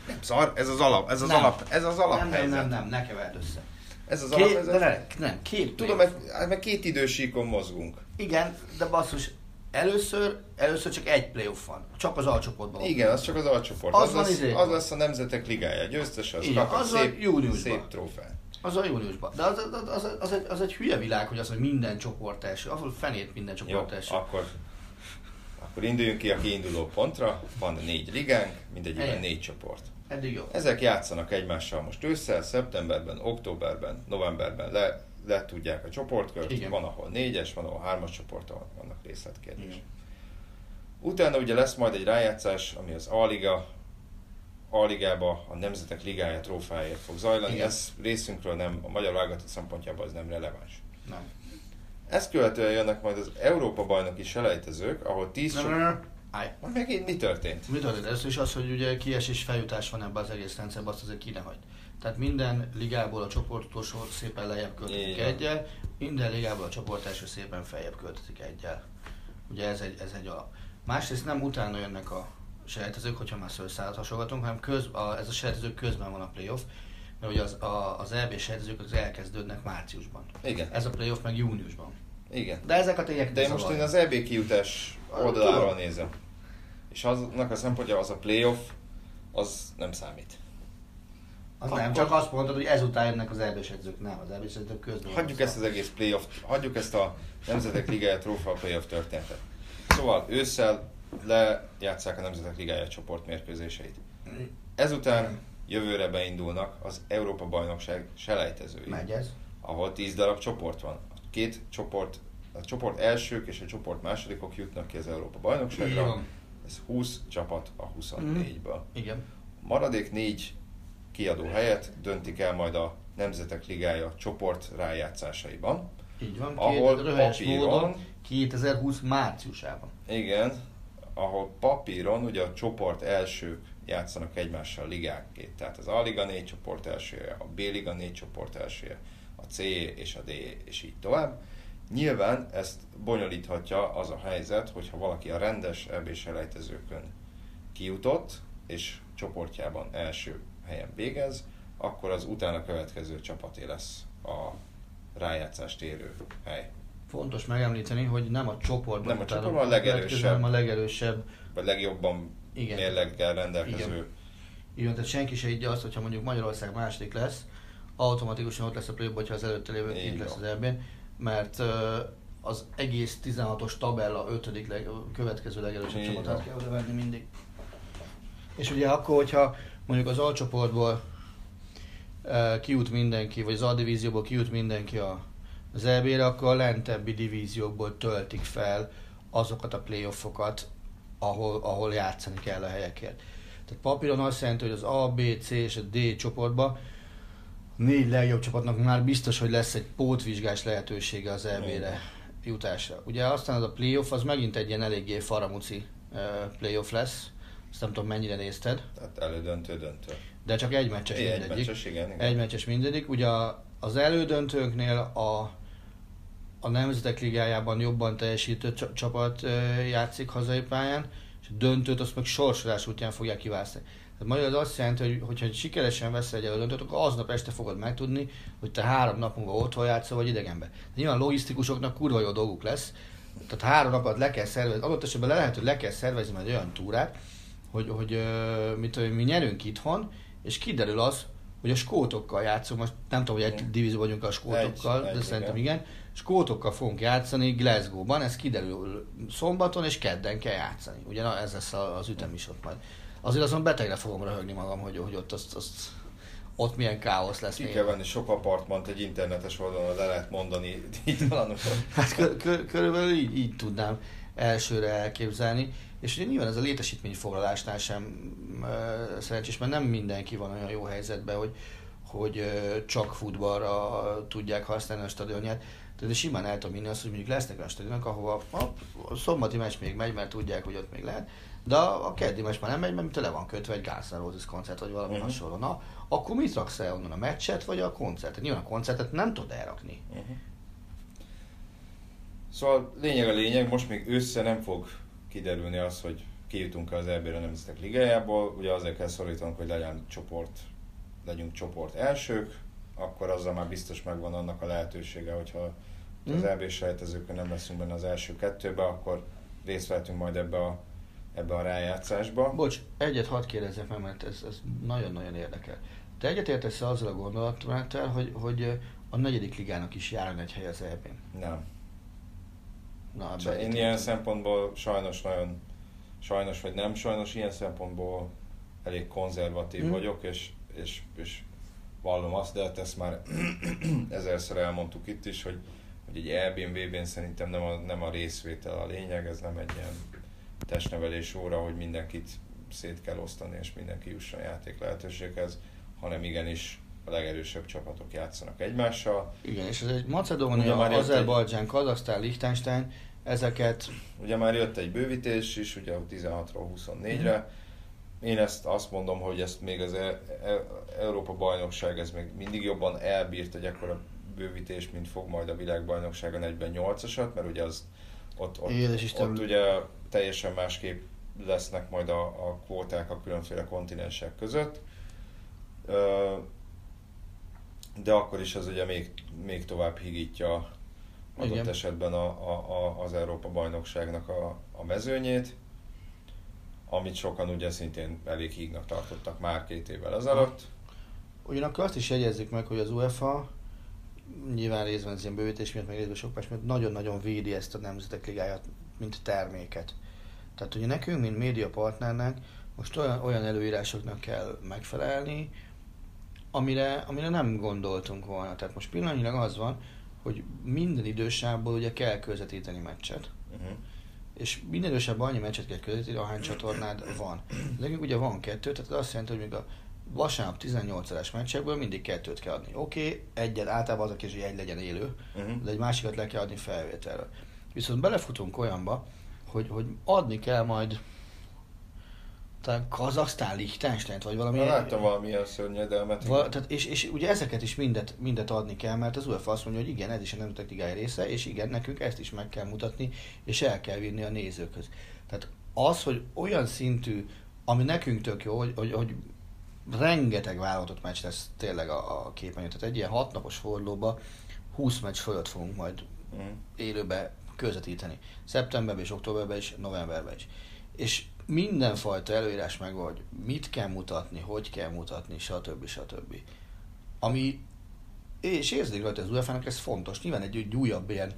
Speaker 1: nem szar, ez az alap, ez az
Speaker 2: Nem.
Speaker 1: alap, ez az
Speaker 2: Nem,
Speaker 1: alaphelyzet.
Speaker 2: nem, nem, nem, ne keverd össze.
Speaker 1: Ez az
Speaker 2: Két,
Speaker 1: alaphelyzet.
Speaker 2: de ne, nem, két
Speaker 1: Tudom, mert, mert két idősíkon mozgunk.
Speaker 2: Igen, de basszus, először, először csak egy playoff van. Csak az alcsoportban.
Speaker 1: Igen, az csak az alcsoport.
Speaker 2: Az
Speaker 1: Az,
Speaker 2: van
Speaker 1: lesz,
Speaker 2: izékban.
Speaker 1: az lesz a Nemzetek Ligája. Győztes az
Speaker 2: Igen,
Speaker 1: kap egy
Speaker 2: az van
Speaker 1: szép,
Speaker 2: júniusban.
Speaker 1: szép trófeát.
Speaker 2: Az a júniusban. De az, az, az, az, egy, az egy hülye világ, hogy az, hogy minden csoport első. Ahol fenét minden
Speaker 1: Jó,
Speaker 2: csoport első.
Speaker 1: akkor, akkor induljunk ki a kiinduló pontra. Van négy ligánk, mindegyikben négy csoport.
Speaker 2: Eddig jó.
Speaker 1: Ezek játszanak egymással most ősszel, szeptemberben, októberben, novemberben le, le tudják a csoportkört.
Speaker 2: Igen.
Speaker 1: Van, ahol négyes, van, ahol hármas csoport, ahol vannak részletkérdés.
Speaker 2: Igen.
Speaker 1: Utána ugye lesz majd egy rájátszás, ami az A-liga, A-ligába a Nemzetek Ligája trófáért fog zajlani.
Speaker 2: Igen.
Speaker 1: Ez részünkről nem, a magyar válogatott szempontjából ez nem releváns.
Speaker 2: Nem.
Speaker 1: Ezt követően jönnek majd az Európa bajnoki selejtezők, ahol 10
Speaker 2: Nem,
Speaker 1: csop-
Speaker 2: nem, nem. Állj.
Speaker 1: Megint mi történt?
Speaker 2: Mi történt? Először is az, hogy ugye kiesés feljutás van ebben az egész rendszerben, azt azért ki ne hagyd. Tehát minden ligából a csoportosról szépen lejjebb költözik egyel, minden ligából a csoport első szépen feljebb költözik egyel. Ugye ez egy, ez egy alap. Másrészt nem utána jönnek a selejtezők, hogyha már szőrszálat hasonlatunk, hanem köz, a, ez a selejtezők közben van a playoff, mert ugye az, a, az EB selejtezők az elkezdődnek márciusban.
Speaker 1: Igen.
Speaker 2: Ez a playoff meg júniusban.
Speaker 1: Igen.
Speaker 2: De ezek a tények
Speaker 1: De én most én az EB kijutás oldaláról
Speaker 2: Tudom.
Speaker 1: nézem. És aznak a szempontja az a playoff, az nem számít.
Speaker 2: Az nem, csak azt mondod, hogy ezután jönnek az EB edzők, nem, az EB edzők közben.
Speaker 1: Hagyjuk ezt az egész playoff, hagyjuk ezt a Nemzetek Ligája trófea playoff történetet. Szóval ősszel lejátszák a Nemzetek Ligája csoportmérkőzéseit. Ezután jövőre beindulnak az Európa Bajnokság selejtezői,
Speaker 2: Megy ez.
Speaker 1: ahol 10 darab csoport van. A két csoport, a csoport elsők és a csoport másodikok jutnak ki az Európa Bajnokságra.
Speaker 2: van.
Speaker 1: Ez 20 csapat a 24-ből.
Speaker 2: Igen.
Speaker 1: Maradék négy kiadó helyet döntik el majd a Nemzetek Ligája csoport rájátszásaiban.
Speaker 2: Így van,
Speaker 1: Ahol papíron-
Speaker 2: módon 2020 márciusában.
Speaker 1: Igen, ahol papíron ugye a csoport elsők játszanak egymással ligánként. Tehát az A-liga négy csoport elsője, a B-liga négy csoport elsője, a C és a D és így tovább. Nyilván ezt bonyolíthatja az a helyzet, hogyha valaki a rendes eb selejtezőkön kijutott, és csoportjában első helyen végez, akkor az utána következő csapaté lesz a rájátszást érő hely.
Speaker 2: Fontos megemlíteni, hogy nem a csoportban,
Speaker 1: Nem a csoportban, a legerősebb.
Speaker 2: hanem a legerősebb.
Speaker 1: Vagy legjobban
Speaker 2: Igen.
Speaker 1: mérleggel rendelkező
Speaker 2: Igen. Van, tehát senki se így azt, hogyha mondjuk Magyarország második lesz, automatikusan ott lesz a play hogyha az előtte lévő itt lesz az ebben, mert az egész 16-os tabella 5. Leg, következő legerősebb csapatát kell oda venni mindig. És ugye akkor, hogyha mondjuk az alcsoportból uh, kijut mindenki, vagy az A divízióból kijut mindenki a, az EB-re, akkor a lentebbi divíziókból töltik fel azokat a playoffokat, ahol, ahol játszani kell a helyekért. Tehát papíron azt jelenti, hogy az A, B, C és a D csoportba négy legjobb csapatnak már biztos, hogy lesz egy pótvizsgás lehetősége az EB-re jutásra. Ugye aztán az a playoff, az megint egy ilyen eléggé faramuci uh, playoff lesz. Azt nem tudom mennyire nézted,
Speaker 1: Tehát elődöntő, döntő.
Speaker 2: de csak egy meccses
Speaker 1: Egy
Speaker 2: mindegyik.
Speaker 1: meccses, igen, igen.
Speaker 2: Egy meccses mindegyik. Ugye az elődöntőknél a, a Nemzetek Ligájában jobban teljesítő csa- csapat játszik hazai pályán, és a döntőt azt meg sorsolás útján fogják kiválasztani. Tehát magyarul az azt jelenti, hogy hogyha sikeresen veszel egy elődöntőt, akkor aznap este fogod megtudni, hogy te három nap múlva otthon játszol, vagy idegenbe. Tehát nyilván logisztikusoknak kurva jó dolguk lesz, tehát három napot le kell szervezni, adott esetben le lehet, hogy le kell szervezni majd olyan túrát, hogy, hogy mit tudom, mi nyerünk itthon, és kiderül az, hogy a skótokkal játszunk, most nem tudom, hogy egy divízió vagyunk a skótokkal,
Speaker 1: Egy,
Speaker 2: de
Speaker 1: egy,
Speaker 2: szerintem
Speaker 1: igen.
Speaker 2: igen. Skótokkal fogunk játszani Glasgow-ban, ez kiderül szombaton, és kedden kell játszani. Ugye na, ez lesz az ütem is ott majd. Azért azon betegre fogom röhögni magam, hogy, hogy ott, azt, azt, ott milyen káosz lesz.
Speaker 1: Ki
Speaker 2: még.
Speaker 1: kell venni sok apartmant egy internetes oldalon, le lehet mondani [LAUGHS] így.
Speaker 2: Hát kö, kö, körülbelül így, így tudnám elsőre elképzelni. És ugye nyilván ez a létesítményfoglalásnál sem uh, szerencsés, mert nem mindenki van olyan jó helyzetben, hogy, hogy csak futballra tudják használni a stadionját. Tehát simán el tudom vinni azt, hogy mondjuk lesznek olyan stadionok, ahova a, a szombati meccs még megy, mert tudják, hogy ott még lehet, de a, keddi meccs már nem megy, mert le van kötve egy Guns N' Roses koncert, vagy valami uh-huh. hasonló. Na, akkor mit raksz el onnan a meccset, vagy a koncertet? Nyilván a koncertet nem tudod elrakni.
Speaker 1: Szóval lényeg a lényeg, most még össze nem fog kiderülni az, hogy kijutunk az EB-re Nemzetek Ligájából. Ugye azért kell szorítanunk, hogy legyen csoport, legyünk csoport elsők, akkor azzal már biztos megvan annak a lehetősége, hogyha az. EB sejtezőkön nem leszünk benne az első kettőbe, akkor részt vehetünk majd ebbe a, ebbe a rájátszásba.
Speaker 2: Bocs, egyet hadd kérdezzek meg, mert ez, ez nagyon-nagyon érdekel. Te egyetértesz azzal a gondolattal, hogy, hogy a negyedik ligának is járna egy hely az EB-n?
Speaker 1: Nem.
Speaker 2: Na, ebbe
Speaker 1: Csak én ilyen szempontból sajnos nagyon, sajnos vagy nem sajnos, ilyen szempontból elég konzervatív
Speaker 2: Mhm.
Speaker 1: vagyok, és, és, és vallom azt, de hát ezt már [CLEARS THROAT] ezerszer elmondtuk itt is, hogy, hogy egy EB-n, VB-n szerintem nem a, nem a részvétel a lényeg, ez nem egy ilyen testnevelés óra, hogy mindenkit szét kell osztani, és mindenki jusson játék lehetőséghez, hanem igenis a legerősebb csapatok játszanak egymással.
Speaker 2: Igen, és ez egy Macedónia,
Speaker 1: jött egy-
Speaker 2: Azerbajdzsán, Kazasztán, Liechtenstein, ezeket.
Speaker 1: Ugye már jött egy bővítés is, ugye 16-ról 24-re. Én ezt azt mondom, hogy ezt még az e- e- Európa bajnokság ez még mindig jobban elbírt egy ekkora bővítés, mint fog majd a világbajnokság a 48-asat, mert ugye az ott, ott,
Speaker 2: Isten.
Speaker 1: ott ugye teljesen másképp lesznek majd a, a kvóták a különféle kontinensek között. De akkor is az ugye még, még tovább higítja adott
Speaker 2: Igen.
Speaker 1: esetben a, a, a, az Európa bajnokságnak a, a mezőnyét, amit sokan ugye szintén elég hígnak tartottak már két évvel ezelőtt.
Speaker 2: Ugyanakkor azt is jegyezzük meg, hogy az UEFA nyilván részben az ilyen bővítés miatt, meg részben sok más miatt nagyon-nagyon védi ezt a nemzetek ligáját, mint terméket. Tehát ugye nekünk, mint média partnernek most olyan, olyan előírásoknak kell megfelelni, amire, amire nem gondoltunk volna. Tehát most pillanatnyilag az van, hogy minden idősávból ugye kell közvetíteni meccset,
Speaker 1: Uh-huh.
Speaker 2: és minden idősebben annyi meccset kell közvetíteni, ahány csatornád van. Nekünk ugye van kettő, tehát azt jelenti, hogy még a vasárnap 18 órás meccsekből mindig kettőt kell adni. Oké, okay, egyet általában az a kis, hogy egy legyen élő,
Speaker 1: Uh-huh.
Speaker 2: de egy másikat le kell adni felvételre. Viszont belefutunk olyanba, hogy, hogy adni kell majd talán Kazaksztán, Liechtenstein, vagy valami.
Speaker 1: Na, láttam valamilyen szörnyedelmet.
Speaker 2: Val- tehát és, és ugye ezeket is mindet, mindet adni kell, mert az UEFA azt mondja, hogy igen, ez is a Nemzetek Ligája része, és igen, nekünk ezt is meg kell mutatni, és el kell vinni a nézőkhöz. Tehát az, hogy olyan szintű, ami nekünk tök jó, hogy, hogy, hogy rengeteg válogatott meccs lesz tényleg a, a képernyőn. Tehát egy ilyen hatnapos fordulóba 20 meccs fölött fogunk majd
Speaker 1: Uh-huh.
Speaker 2: élőbe közvetíteni. Szeptemberben és októberben is, novemberben is. És mindenfajta előírás megvan, hogy mit kell mutatni, hogy kell mutatni, stb. stb. Ami, és érzik rajta az UEFA-nak, ez fontos. Nyilván egy, egy újabb ilyen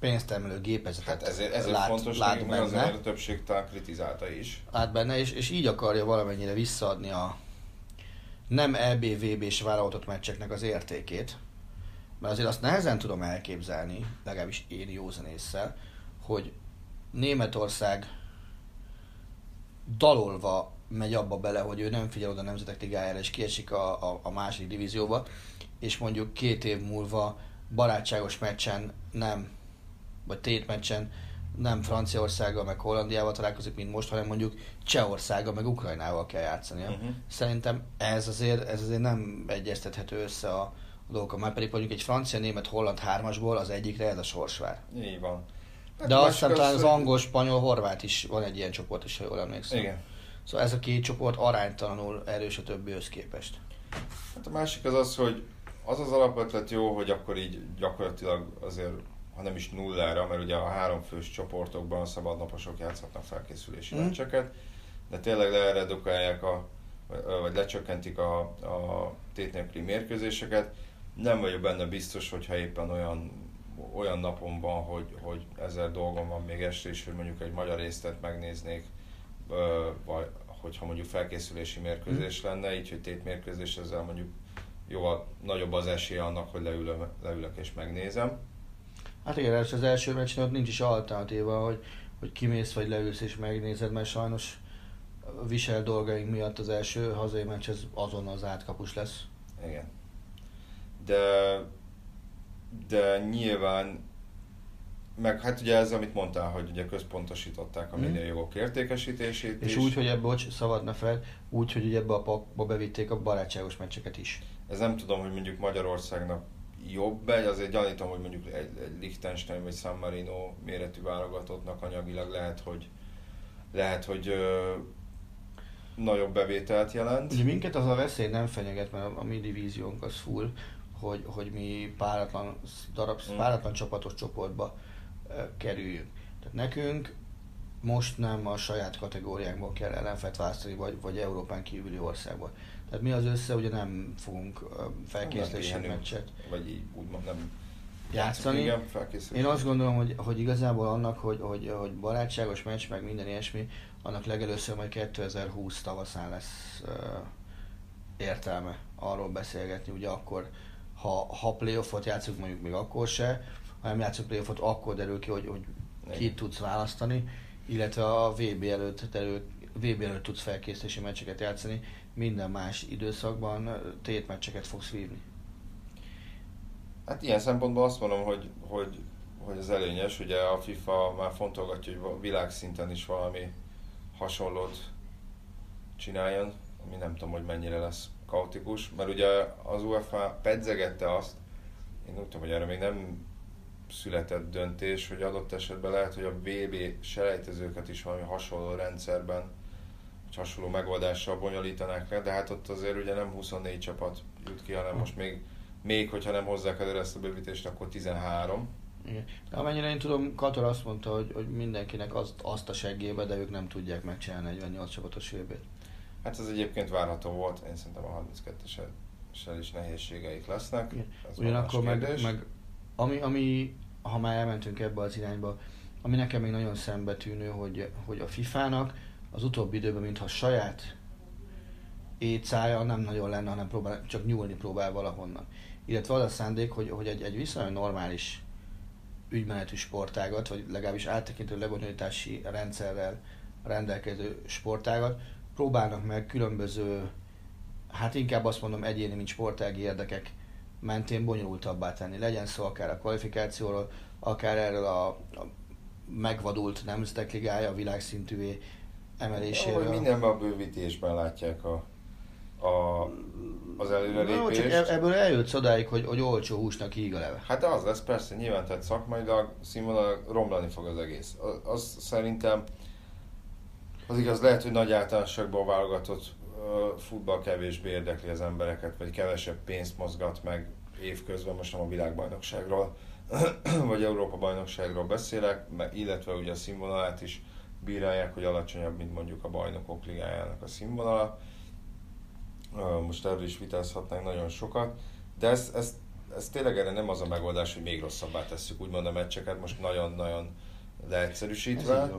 Speaker 2: pénztermelő gépezetet
Speaker 1: Hát ezért, ezért
Speaker 2: lát,
Speaker 1: fontos
Speaker 2: lát
Speaker 1: meg
Speaker 2: benne
Speaker 1: azért a többség talán kritizálta is.
Speaker 2: át benne, és, és így akarja valamennyire visszaadni a nem E EBVB-s válogatott meccseknek az értékét, mert azért azt nehezen tudom elképzelni, legalábbis én józan észsel, hogy Németország dalolva megy abba bele, hogy ő nem figyel oda a Nemzetek Ligájára, és kiesik a, a, a második divízióba, és mondjuk két év múlva barátságos meccsen nem, vagy tét meccsen nem Franciaországgal, meg Hollandiával találkozik, mint most, hanem mondjuk Csehországgal, meg Ukrajnával kell játszania.
Speaker 1: Mhm.
Speaker 2: Szerintem ez azért, ez azért nem egyeztethető össze a, a dolgokkal. Már pedig mondjuk egy francia-német-holland hármasból az egyikre ez a sors vár.
Speaker 1: Így van. Hát
Speaker 2: De azt hiszem talán az angol, spanyol, horvát is van egy ilyen csoport is, ha jól emlékszem.
Speaker 1: Igen.
Speaker 2: Szóval ez a két csoport aránytalanul erős a többihez képest.
Speaker 1: Hát a másik az az, hogy az az alapötlet jó, hogy akkor így gyakorlatilag azért, ha nem is nullára, mert ugye a háromfős csoportokban a szabadnaposok játszhatnak felkészülési
Speaker 2: Mm.
Speaker 1: meccseket, de tényleg leredukálják a, vagy lecsökkentik a, a tét nélküli mérkőzéseket. Nem vagyok benne biztos, hogyha éppen olyan, olyan napon van, hogy, hogy ezer dolgom van még este is, hogy mondjuk egy magyar résztet megnéznék, vagy hogyha mondjuk felkészülési mérkőzés lenne, így hogy tétmérkőzés, ezzel mondjuk jóval nagyobb az esély annak, hogy leülök, leülök és megnézem.
Speaker 2: Hát igen, és az első meccsen ott nincs is alternatíva, hogy, hogy kimész vagy leülsz és megnézed, mert sajnos visel dolgaink miatt az első hazai meccs az azonnal az átkapus lesz.
Speaker 1: Igen. De, de nyilván, meg hát ugye ez, amit mondtál, hogy ugye központosították a
Speaker 2: Mhm.
Speaker 1: médiajogok értékesítését
Speaker 2: És
Speaker 1: is.
Speaker 2: úgy, hogy ebbe, bocs, szabad ne fel, úgy, hogy ugye ebbe a pakba bevitték a barátságos meccseket is.
Speaker 1: Ez nem tudom, hogy mondjuk Magyarországnak jobb egy, azért gyanítom, hogy mondjuk egy, egy Liechtenstein vagy San Marino méretű válogatottnak anyagilag lehet, hogy lehet, hogy ö, nagyobb bevételt jelent.
Speaker 2: Ugye minket az a veszély nem fenyeget, mert a, a mi divíziónk az full, hogy, hogy mi páratlan, darab,
Speaker 1: Mm.
Speaker 2: páratlan csapatos csoportba kerüljünk. Tehát nekünk most nem a saját kategóriánkból kell ellenfelt választani, vagy, vagy Európán kívüli országból. Tehát mi az össze, ugye nem fogunk felkészülési meccset
Speaker 1: Vagy így úgymond nem
Speaker 2: játszani.
Speaker 1: Igen.
Speaker 2: Én azt gondolom, hogy, hogy igazából annak, hogy, hogy, hogy barátságos meccs, meg minden ilyesmi, annak legelőször majd 2020 tavaszán lesz uh, értelme arról beszélgetni, ugye akkor, ha, ha playoffot játszunk mondjuk még akkor se, ha nem játszunk playoffot, akkor derül ki, hogy, hogy kit tudsz választani, illetve a VB előtt, derül, VB előtt tudsz felkészülési meccseket játszani, minden más időszakban tétmeccseket fogsz vívni.
Speaker 1: Hát ilyen szempontból azt mondom, hogy, hogy, hogy az előnyös, ugye a FIFA már fontolgatja, hogy világszinten is valami hasonlót csináljon, ami nem tudom, hogy mennyire lesz kaotikus, mert ugye az UEFA pedzegette azt, én úgy tudom, hogy erre még nem született döntés, hogy adott esetben lehet, hogy a VB selejtezőket is valami hasonló rendszerben, vagy hasonló megoldással bonyolítanák le, de hát ott azért ugye nem 24 csapat jut ki, hanem most még, még hogyha nem hozzák előre ezt a bővítést, akkor 13.
Speaker 2: Igen. De amennyire én tudom, Katar azt mondta, hogy, hogy mindenkinek azt, azt a seggébe, de ők nem tudják megcsinálni 48 csapatos vb
Speaker 1: Hát ez egyébként várható volt, én szerintem a 32-essel is nehézségeik lesznek.
Speaker 2: Ez Ugyanakkor meg, meg ami, ami, ha már elmentünk ebbe az irányba, ami nekem még nagyon szembetűnő, hogy, hogy a FIFA-nak az utóbbi időben, mintha saját étszája nem nagyon lenne, hanem próbál, csak nyúlni próbál valahonnan. Illetve az a szándék, hogy, hogy egy, egy viszonylag normális ügymenetű sportágat, vagy legalábbis áttekintő lebonyolítási rendszerrel rendelkező sportágat próbálnak meg különböző, hát inkább azt mondom egyéni, mint sportági érdekek mentén bonyolultabbá tenni. Legyen szó akár a kvalifikációról, akár erről a, a megvadult nemzetek ligája, a világszintűvé emeléséről.
Speaker 1: Mindenben a bővítésben látják a, a, az előrelépést. No,
Speaker 2: csak ebből eljött odáig, hogy, hogy olcsó húsnak híg a leve.
Speaker 1: Hát az lesz persze, nyilván, tehát szakmailag színvonal romlani fog az egész. Az, az szerintem az igaz, lehet, hogy nagy általánosságban válogatott futball kevésbé érdekli az embereket, vagy kevesebb pénzt mozgat meg évközben, most nem a világbajnokságról, [CLEARS THROAT] vagy Európa bajnokságról beszélek, illetve ugye a színvonalát is bírálják, hogy alacsonyabb, mint mondjuk a bajnokok ligájának a színvonala. Most erről is vitázhatnánk nagyon sokat, de ez, ez, ez tényleg erre nem az a megoldás, hogy még rosszabbá tesszük úgymond a meccseket, most nagyon-nagyon leegyszerűsítve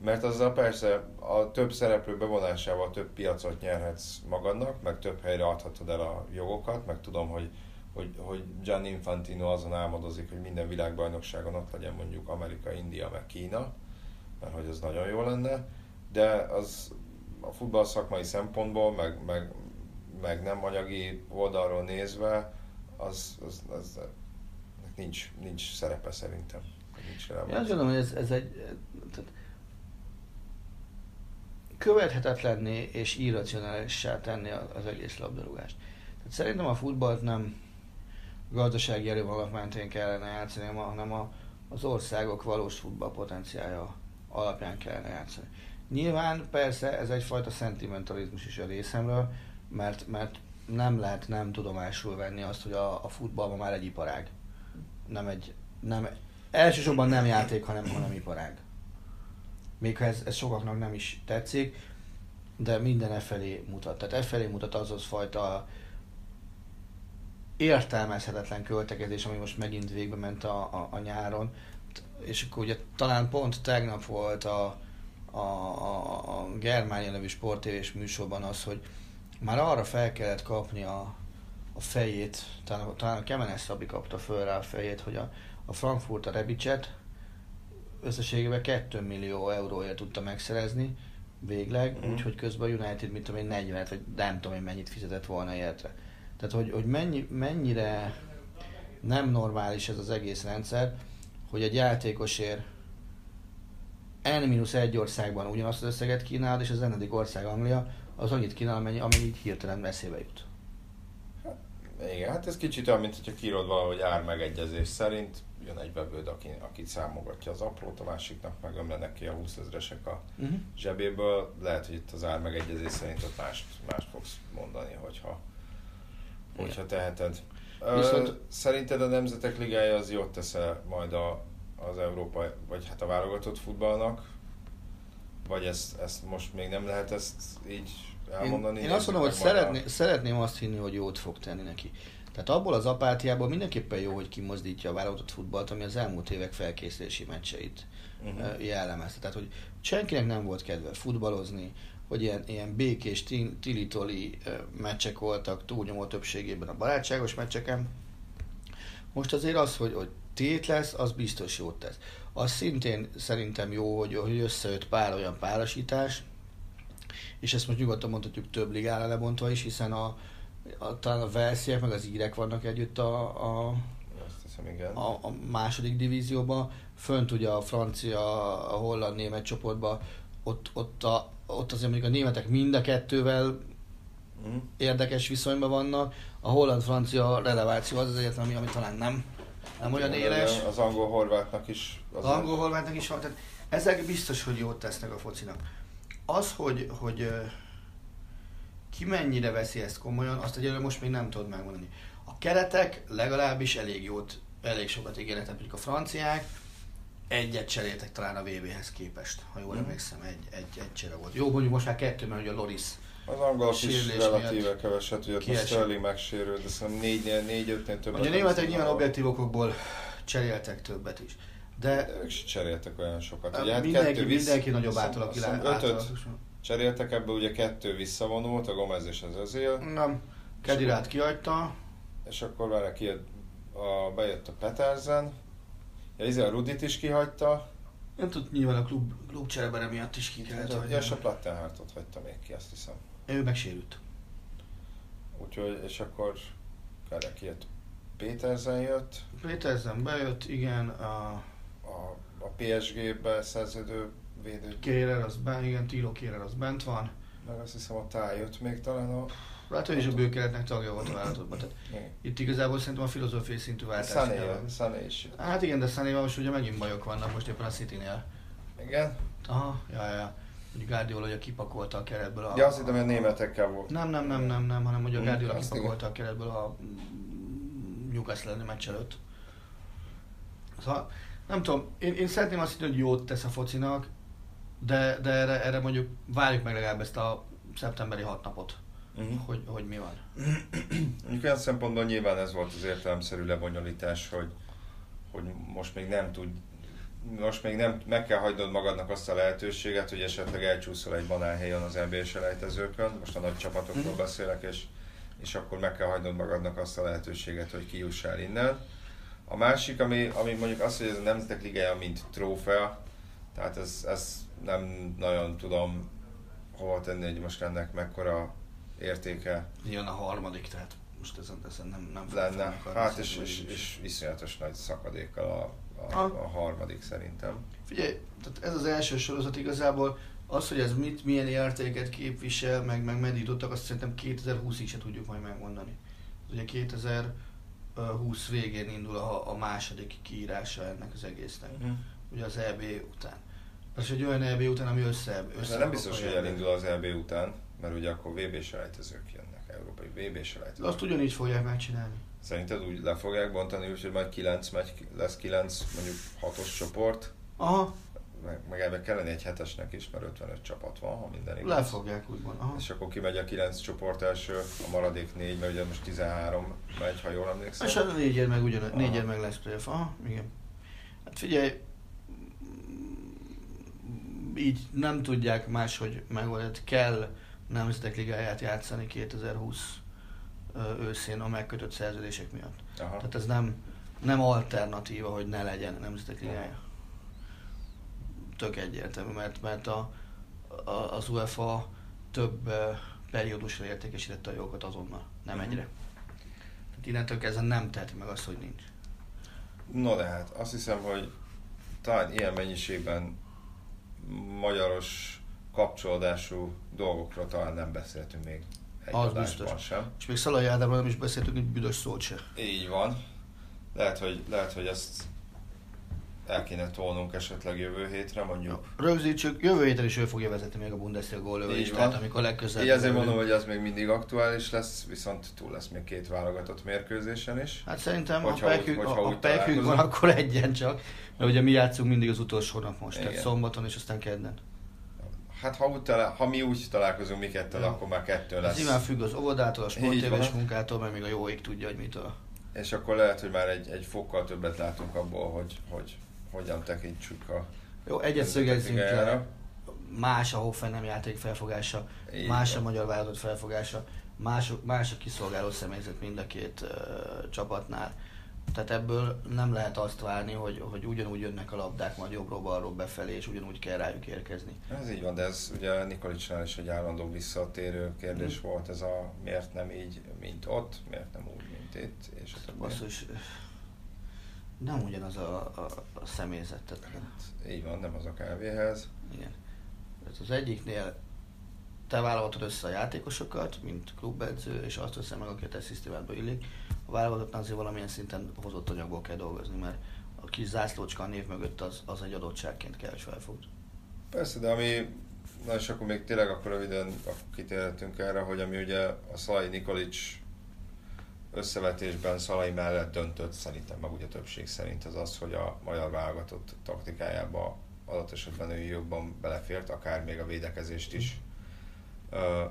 Speaker 1: mert azzal persze a több szereplő bevonásával több piacot nyerhetsz magadnak, meg több helyre adhatod el a jogokat, meg tudom, hogy, hogy, hogy Gianni Infantino azon álmodozik, hogy minden világbajnokságon ott legyen mondjuk Amerika, India, meg Kína, mert hogy ez nagyon jó lenne, de az a futball szakmai szempontból, meg, meg, meg nem anyagi oldalról nézve, az, az, az, az nincs, nincs szerepe szerintem. Nincs
Speaker 2: Én azt gondolom, hogy ez, ez egy, követhetetlenné és irracionálissá tenni az egész labdarúgást. Tehát szerintem a futballt nem gazdasági erővalak mentén kellene játszani, hanem a, az országok valós futball potenciája alapján kellene játszani. Nyilván persze ez egyfajta szentimentalizmus is a részemről, mert, mert nem lehet nem tudomásul venni azt, hogy a, a futball ma már egy iparág. Nem egy, nem, elsősorban nem játék, hanem, hanem iparág még ha ez, ez sokaknak nem is tetszik, de minden e felé mutat. Tehát e felé mutat az az fajta értelmezhetetlen költekezés, ami most megint végbe ment a, a, a nyáron, és akkor ugye talán pont tegnap volt a, a, a, a Germánia nevű sportévés műsorban az, hogy már arra fel kellett kapni a, a fejét, talán, talán a Kemenes Szabi kapta föl rá a fejét, hogy a, a Frankfurt a Rebicset, összességében 2 millió euróért tudta megszerezni végleg, mm. úgyhogy közben a United, mint tudom én, 40 vagy nem tudom én mennyit fizetett volna érte. Tehát, hogy, hogy mennyi, mennyire nem normális ez az egész rendszer, hogy egy játékosért N-1 országban ugyanazt az összeget kínál, és az n ország Anglia az annyit kínál, amennyi, amennyi hirtelen eszébe jut.
Speaker 1: Igen, hát ez kicsit olyan, mint hogyha kírod valahogy ármegegyezés szerint, jön egy vevőd, aki, akit számogatja az aprót, a másiknak meg ömlenek ki a 20 ezresek a uh-huh. zsebéből. Lehet, hogy itt az ármegegyezés szerint ott mást, mást fogsz mondani, hogyha, hogyha teheted. Viszont... Szerinted a Nemzetek Ligája az jót tesz majd a, az Európa, vagy hát a válogatott futballnak? Vagy ezt, ezt most még nem lehet ezt így elmondani?
Speaker 2: Én, én azt mondom, hogy szeretné, szeretném azt hinni, hogy jót fog tenni neki. Tehát abból az apátiából mindenképpen jó, hogy kimozdítja a válogatott futballt, ami az elmúlt évek felkészülési meccseit uh-huh. jellemezte. Tehát, hogy senkinek nem volt kedve futballozni, hogy ilyen, ilyen békés, tilitoli meccsek voltak túlnyomó többségében a barátságos meccseken. Most azért az, hogy, hogy tét lesz, az biztos jót tesz. Az szintén szerintem jó, hogy, hogy összejött pár olyan párosítás, és ezt most nyugodtan mondhatjuk több ligára lebontva is, hiszen a, a, talán a Velsziek meg az írek vannak együtt a, a,
Speaker 1: hiszem, igen.
Speaker 2: a, a második divízióban, fönt ugye a francia, a holland, német csoportban, ott, ott, a, ott azért mondjuk a németek mind a kettővel
Speaker 1: Mm.
Speaker 2: érdekes viszonyban vannak, a holland-francia releváció az azért, ami, ami talán nem, nem olyan éles.
Speaker 1: Az angol-horvátnak is.
Speaker 2: Az angol horvátnak is van, tehát ezek biztos, hogy jót tesznek a focinak. Az, hogy, hogy ki mennyire veszi ezt komolyan, azt egyelőre most még nem tudod megmondani. A keretek legalábbis elég jót, elég sokat ígérnek, mondjuk a franciák egyet cseréltek talán a VB-hez képest, ha jól
Speaker 1: Mhm.
Speaker 2: emlékszem, egy, egy, egy csere volt. Jó, mondjuk most már kettő, mert ugye a Loris
Speaker 1: Az angolok is relatíve keveset, ugye
Speaker 2: kiesett.
Speaker 1: Sterling megsérült, de szerintem négynél, négy-ötnél többet.
Speaker 2: Ugye németek nyilván objektív okokból cseréltek többet is. De
Speaker 1: De ők se cseréltek olyan sokat. Ugye, hát
Speaker 2: mindenki,
Speaker 1: kettő
Speaker 2: mindenki nagyobb
Speaker 1: hiszem Ötöt cseréltek ebből, ugye kettő visszavonult, a Gomez és az Özil,
Speaker 2: Nem, Kedirát kihagyta,
Speaker 1: és akkor vele kijött, a, bejött a Petersen, ja, izé a Rudit is kihagyta,
Speaker 2: nem tud nyilván a klub, klub cserebere miatt is ki kellett
Speaker 1: ja,
Speaker 2: hagyni.
Speaker 1: és a Plattenhartot hagyta még ki, azt hiszem.
Speaker 2: Ő megsérült.
Speaker 1: Úgyhogy, és akkor erre kijött. Petersen jött,
Speaker 2: Péterzen bejött, igen, a
Speaker 1: a, a PSG-be szerződő védő,
Speaker 2: Kérer az bent, igen, Tilo Kérer az bent van.
Speaker 1: meg azt hiszem a táj jött még talán a...
Speaker 2: Hát ő is a bőkeretnek tagja volt a válogatottban. Tehát
Speaker 1: Igen.
Speaker 2: itt igazából szerintem a filozófiai szintű váltás.
Speaker 1: Sané. Sané is.
Speaker 2: Hát igen, de Sanéval most ugye megint bajok vannak most éppen a City-nél.
Speaker 1: Igen?
Speaker 2: Aha, ja, ja. Hogy Guardiola ugye kipakolta a keretből a...
Speaker 1: Ja, azt hittem, hogy németekkel volt.
Speaker 2: Nem, nem, nem, nem, nem, hanem hogy a
Speaker 1: Mm,
Speaker 2: Guardiola
Speaker 1: azt
Speaker 2: kipakolta a keretből a Newcastle elleni meccs előtt. Szóval, nem tudom, én, én szeretném azt hinni, hogy jót tesz a focinak, de, de erre, erre mondjuk várjuk meg legalább ezt a szeptemberi hat napot,
Speaker 1: Uh-huh.
Speaker 2: hogy, hogy mi van.
Speaker 1: Mondjuk olyan szempontból nyilván ez volt az értelemszerű lebonyolítás, hogy, hogy most még nem tud, most még nem, meg kell hagynod magadnak azt a lehetőséget, hogy esetleg elcsúszol egy banálhelyen az NBA selejtezőkön, most a nagy csapatokról
Speaker 2: Mhm.
Speaker 1: beszélek, és, és akkor meg kell hagynod magadnak azt a lehetőséget, hogy kijuss el innen. A másik, ami, ami mondjuk az, hogy ez a Nemzetek Ligája, mint trófea, tehát ez, ez nem nagyon tudom hova tenni, hogy most ennek mekkora értéke
Speaker 2: Jön a harmadik, tehát most ezen, ezen nem, nem
Speaker 1: lenne. Hát és, és, és iszonyatos nagy szakadékkal a, a, a harmadik szerintem.
Speaker 2: Figyelj, tehát ez az első sorozat igazából, az, hogy ez mit, milyen értéket képvisel, meg, meg meddig jutottak, azt szerintem 2020-ig se tudjuk majd megmondani. Ugye 2020 végén indul a, a második kiírása ennek az egésznek. Ugye az EB után. Ez egy olyan EB után, ami össze, össze
Speaker 1: De nem biztos, hogy elindul az EB után, mert ugye akkor VB selejtezők jönnek, európai VB
Speaker 2: De
Speaker 1: selejtezők.
Speaker 2: azt ugyanígy fogják megcsinálni.
Speaker 1: Szerinted úgy le fogják bontani, úgyhogy majd 9 meccs, lesz 9 mondjuk 6-os csoport,
Speaker 2: Aha,
Speaker 1: meg, meg ebbe kellene egy hetesnek is, mert 55 csapat van, ha minden igaz.
Speaker 2: le fogják úgymond. Aha.
Speaker 1: És akkor kimegy a 9 csoport első, a maradék 4, mert ugye most 13 megy, ha jól emlékszem.
Speaker 2: És a négyért meg, ugyan,
Speaker 1: Aha.
Speaker 2: négyért meg lesz playoff. Aha, igen. Hát figyelj, így nem tudják máshogy megoldani. Kell Nemzetek Ligáját játszani 2020 ö, őszén a megkötött szerződések miatt.
Speaker 1: Aha.
Speaker 2: Tehát ez nem, nem alternatíva, hogy ne legyen Nemzetek Ligája. Tök egyértelmű, mert, mert a, a, az UEFA több periódusra értékesítette a jogokat azonnal, nem
Speaker 1: Mhm.
Speaker 2: egyre. Tehát innentől kezdve nem teheti meg azt, hogy nincs.
Speaker 1: No de hát azt hiszem, hogy talán ilyen mennyiségben magyaros kapcsolódású dolgokról talán nem beszéltünk még egy
Speaker 2: Az biztos.
Speaker 1: sem.
Speaker 2: És még Szalai Ádámról nem is beszéltünk, hogy büdös szót se.
Speaker 1: Így van. Lehet, hogy, lehet, hogy ezt el kéne tolnunk esetleg jövő hétre, mondjuk.
Speaker 2: Rögzítsük, jövő héten is ő fogja vezetni még a Bundesliga
Speaker 1: van.
Speaker 2: tehát amikor legközelebb...
Speaker 1: Így
Speaker 2: jövő-
Speaker 1: mondom, hogy az még mindig aktuális lesz, viszont túl lesz még két válogatott mérkőzésen is.
Speaker 2: Hát szerintem
Speaker 1: Hogyha
Speaker 2: a
Speaker 1: úgy-
Speaker 2: pekük,
Speaker 1: hogyha
Speaker 2: a, a van, akkor egyen csak. Mert ugye mi játszunk mindig az utolsó nap most, tehát
Speaker 1: Igen.
Speaker 2: szombaton és aztán kedden.
Speaker 1: Hát ha, úgy talál, ha mi úgy találkozunk mi ketten,
Speaker 2: Ja.
Speaker 1: akkor már kettő
Speaker 2: Ez
Speaker 1: lesz.
Speaker 2: nyilván függ az óvodától, a
Speaker 1: van.
Speaker 2: munkától, mert még a jó ég tudja, hogy mitől.
Speaker 1: És akkor lehet, hogy már egy, egy fokkal többet látunk abból, hogy, hogy hogyan tekintsük a
Speaker 2: Jó, egyet szögezzünk le. Más a Hoffenheim játék felfogása,
Speaker 1: Így
Speaker 2: más
Speaker 1: van.
Speaker 2: a magyar válogatott felfogása, más, más a kiszolgáló személyzet mind a két uh, csapatnál. Tehát ebből nem lehet azt várni, hogy, hogy ugyanúgy jönnek a labdák majd jobbról-balról befelé, és ugyanúgy kell rájuk érkezni.
Speaker 1: Ez így van, de ez ugye Nikolicsnál is egy állandó visszatérő kérdés
Speaker 2: Mm.
Speaker 1: volt, ez a miért nem így, mint ott, miért nem úgy, mint itt, és a többi.
Speaker 2: Basszus, nem ugyanaz a, a, a személyzet. Tehát,
Speaker 1: Hát, így van, nem az a kávéhez.
Speaker 2: igen. Tehát az egyiknél te válogatod össze a játékosokat, mint klubedző, és azt veszem meg, aki a te szisztémádba illik. A válogatottnál azért valamilyen szinten hozott anyagból kell dolgozni, mert a kis zászlócska a név mögött az, az egy adottságként kell, és felfogd.
Speaker 1: Persze, de ami, na és akkor még tényleg akkor röviden kitérhetünk erre, hogy ami ugye a Szalai Nikolics összevetésben Szalai mellett döntött, szerintem meg ugye többség szerint az az, hogy a magyar válogatott taktikájába adott esetben ő jobban belefért, akár még a védekezést is ö,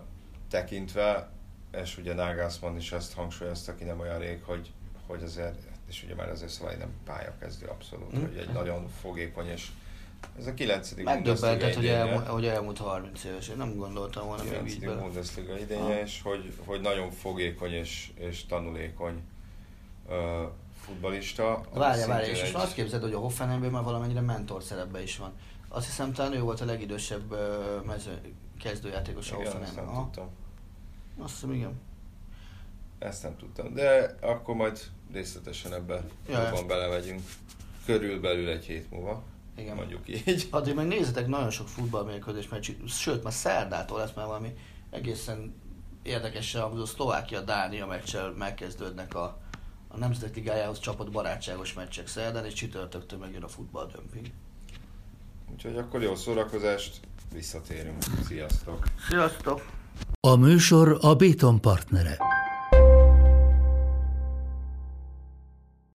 Speaker 1: tekintve, és ugye Nagelsmann is ezt hangsúlyozta ki nem olyan rég, hogy, hogy azért, és ugye már azért Szalai nem pályakezdő abszolút,
Speaker 2: Mm.
Speaker 1: hogy egy nagyon fogékony és ez a kilencedik
Speaker 2: Megdöbbentett, hogy, elmúlt, hogy elmúlt 30 éves. Én nem gondoltam volna még így
Speaker 1: 9.
Speaker 2: bele.
Speaker 1: Bundesliga idénye, és hogy, hogy nagyon fogékony és, és tanulékony uh, futbalista.
Speaker 2: Várja, várja, és
Speaker 1: egy-
Speaker 2: most azt képzeld, hogy a Hoffenheimben már valamennyire mentor szerepben is van. Azt hiszem, talán ő volt a legidősebb ö, mező, kezdőjátékos a
Speaker 1: Igen, ezt
Speaker 2: Hoffenheimben.
Speaker 1: nem
Speaker 2: Aha.
Speaker 1: tudtam.
Speaker 2: Azt hiszem, igen.
Speaker 1: Ezt nem tudtam, de akkor majd részletesen ebbe
Speaker 2: Ja.
Speaker 1: jobban belemegyünk. Körülbelül egy hét múlva,
Speaker 2: Igen.
Speaker 1: mondjuk így.
Speaker 2: Addig meg nézzetek nagyon sok futballmérkőzés, mert sőt, már szerdától lesz már valami egészen érdekes, a Szlovákia-Dánia meccsel megkezdődnek a, a Nemzetek Ligájához csapott barátságos meccsek szerdán, és csütörtöktől megjön a futballdömping.
Speaker 1: Úgyhogy akkor jó szórakozást, visszatérünk. Sziasztok!
Speaker 2: Sziasztok!
Speaker 3: A műsor a Béton partnere.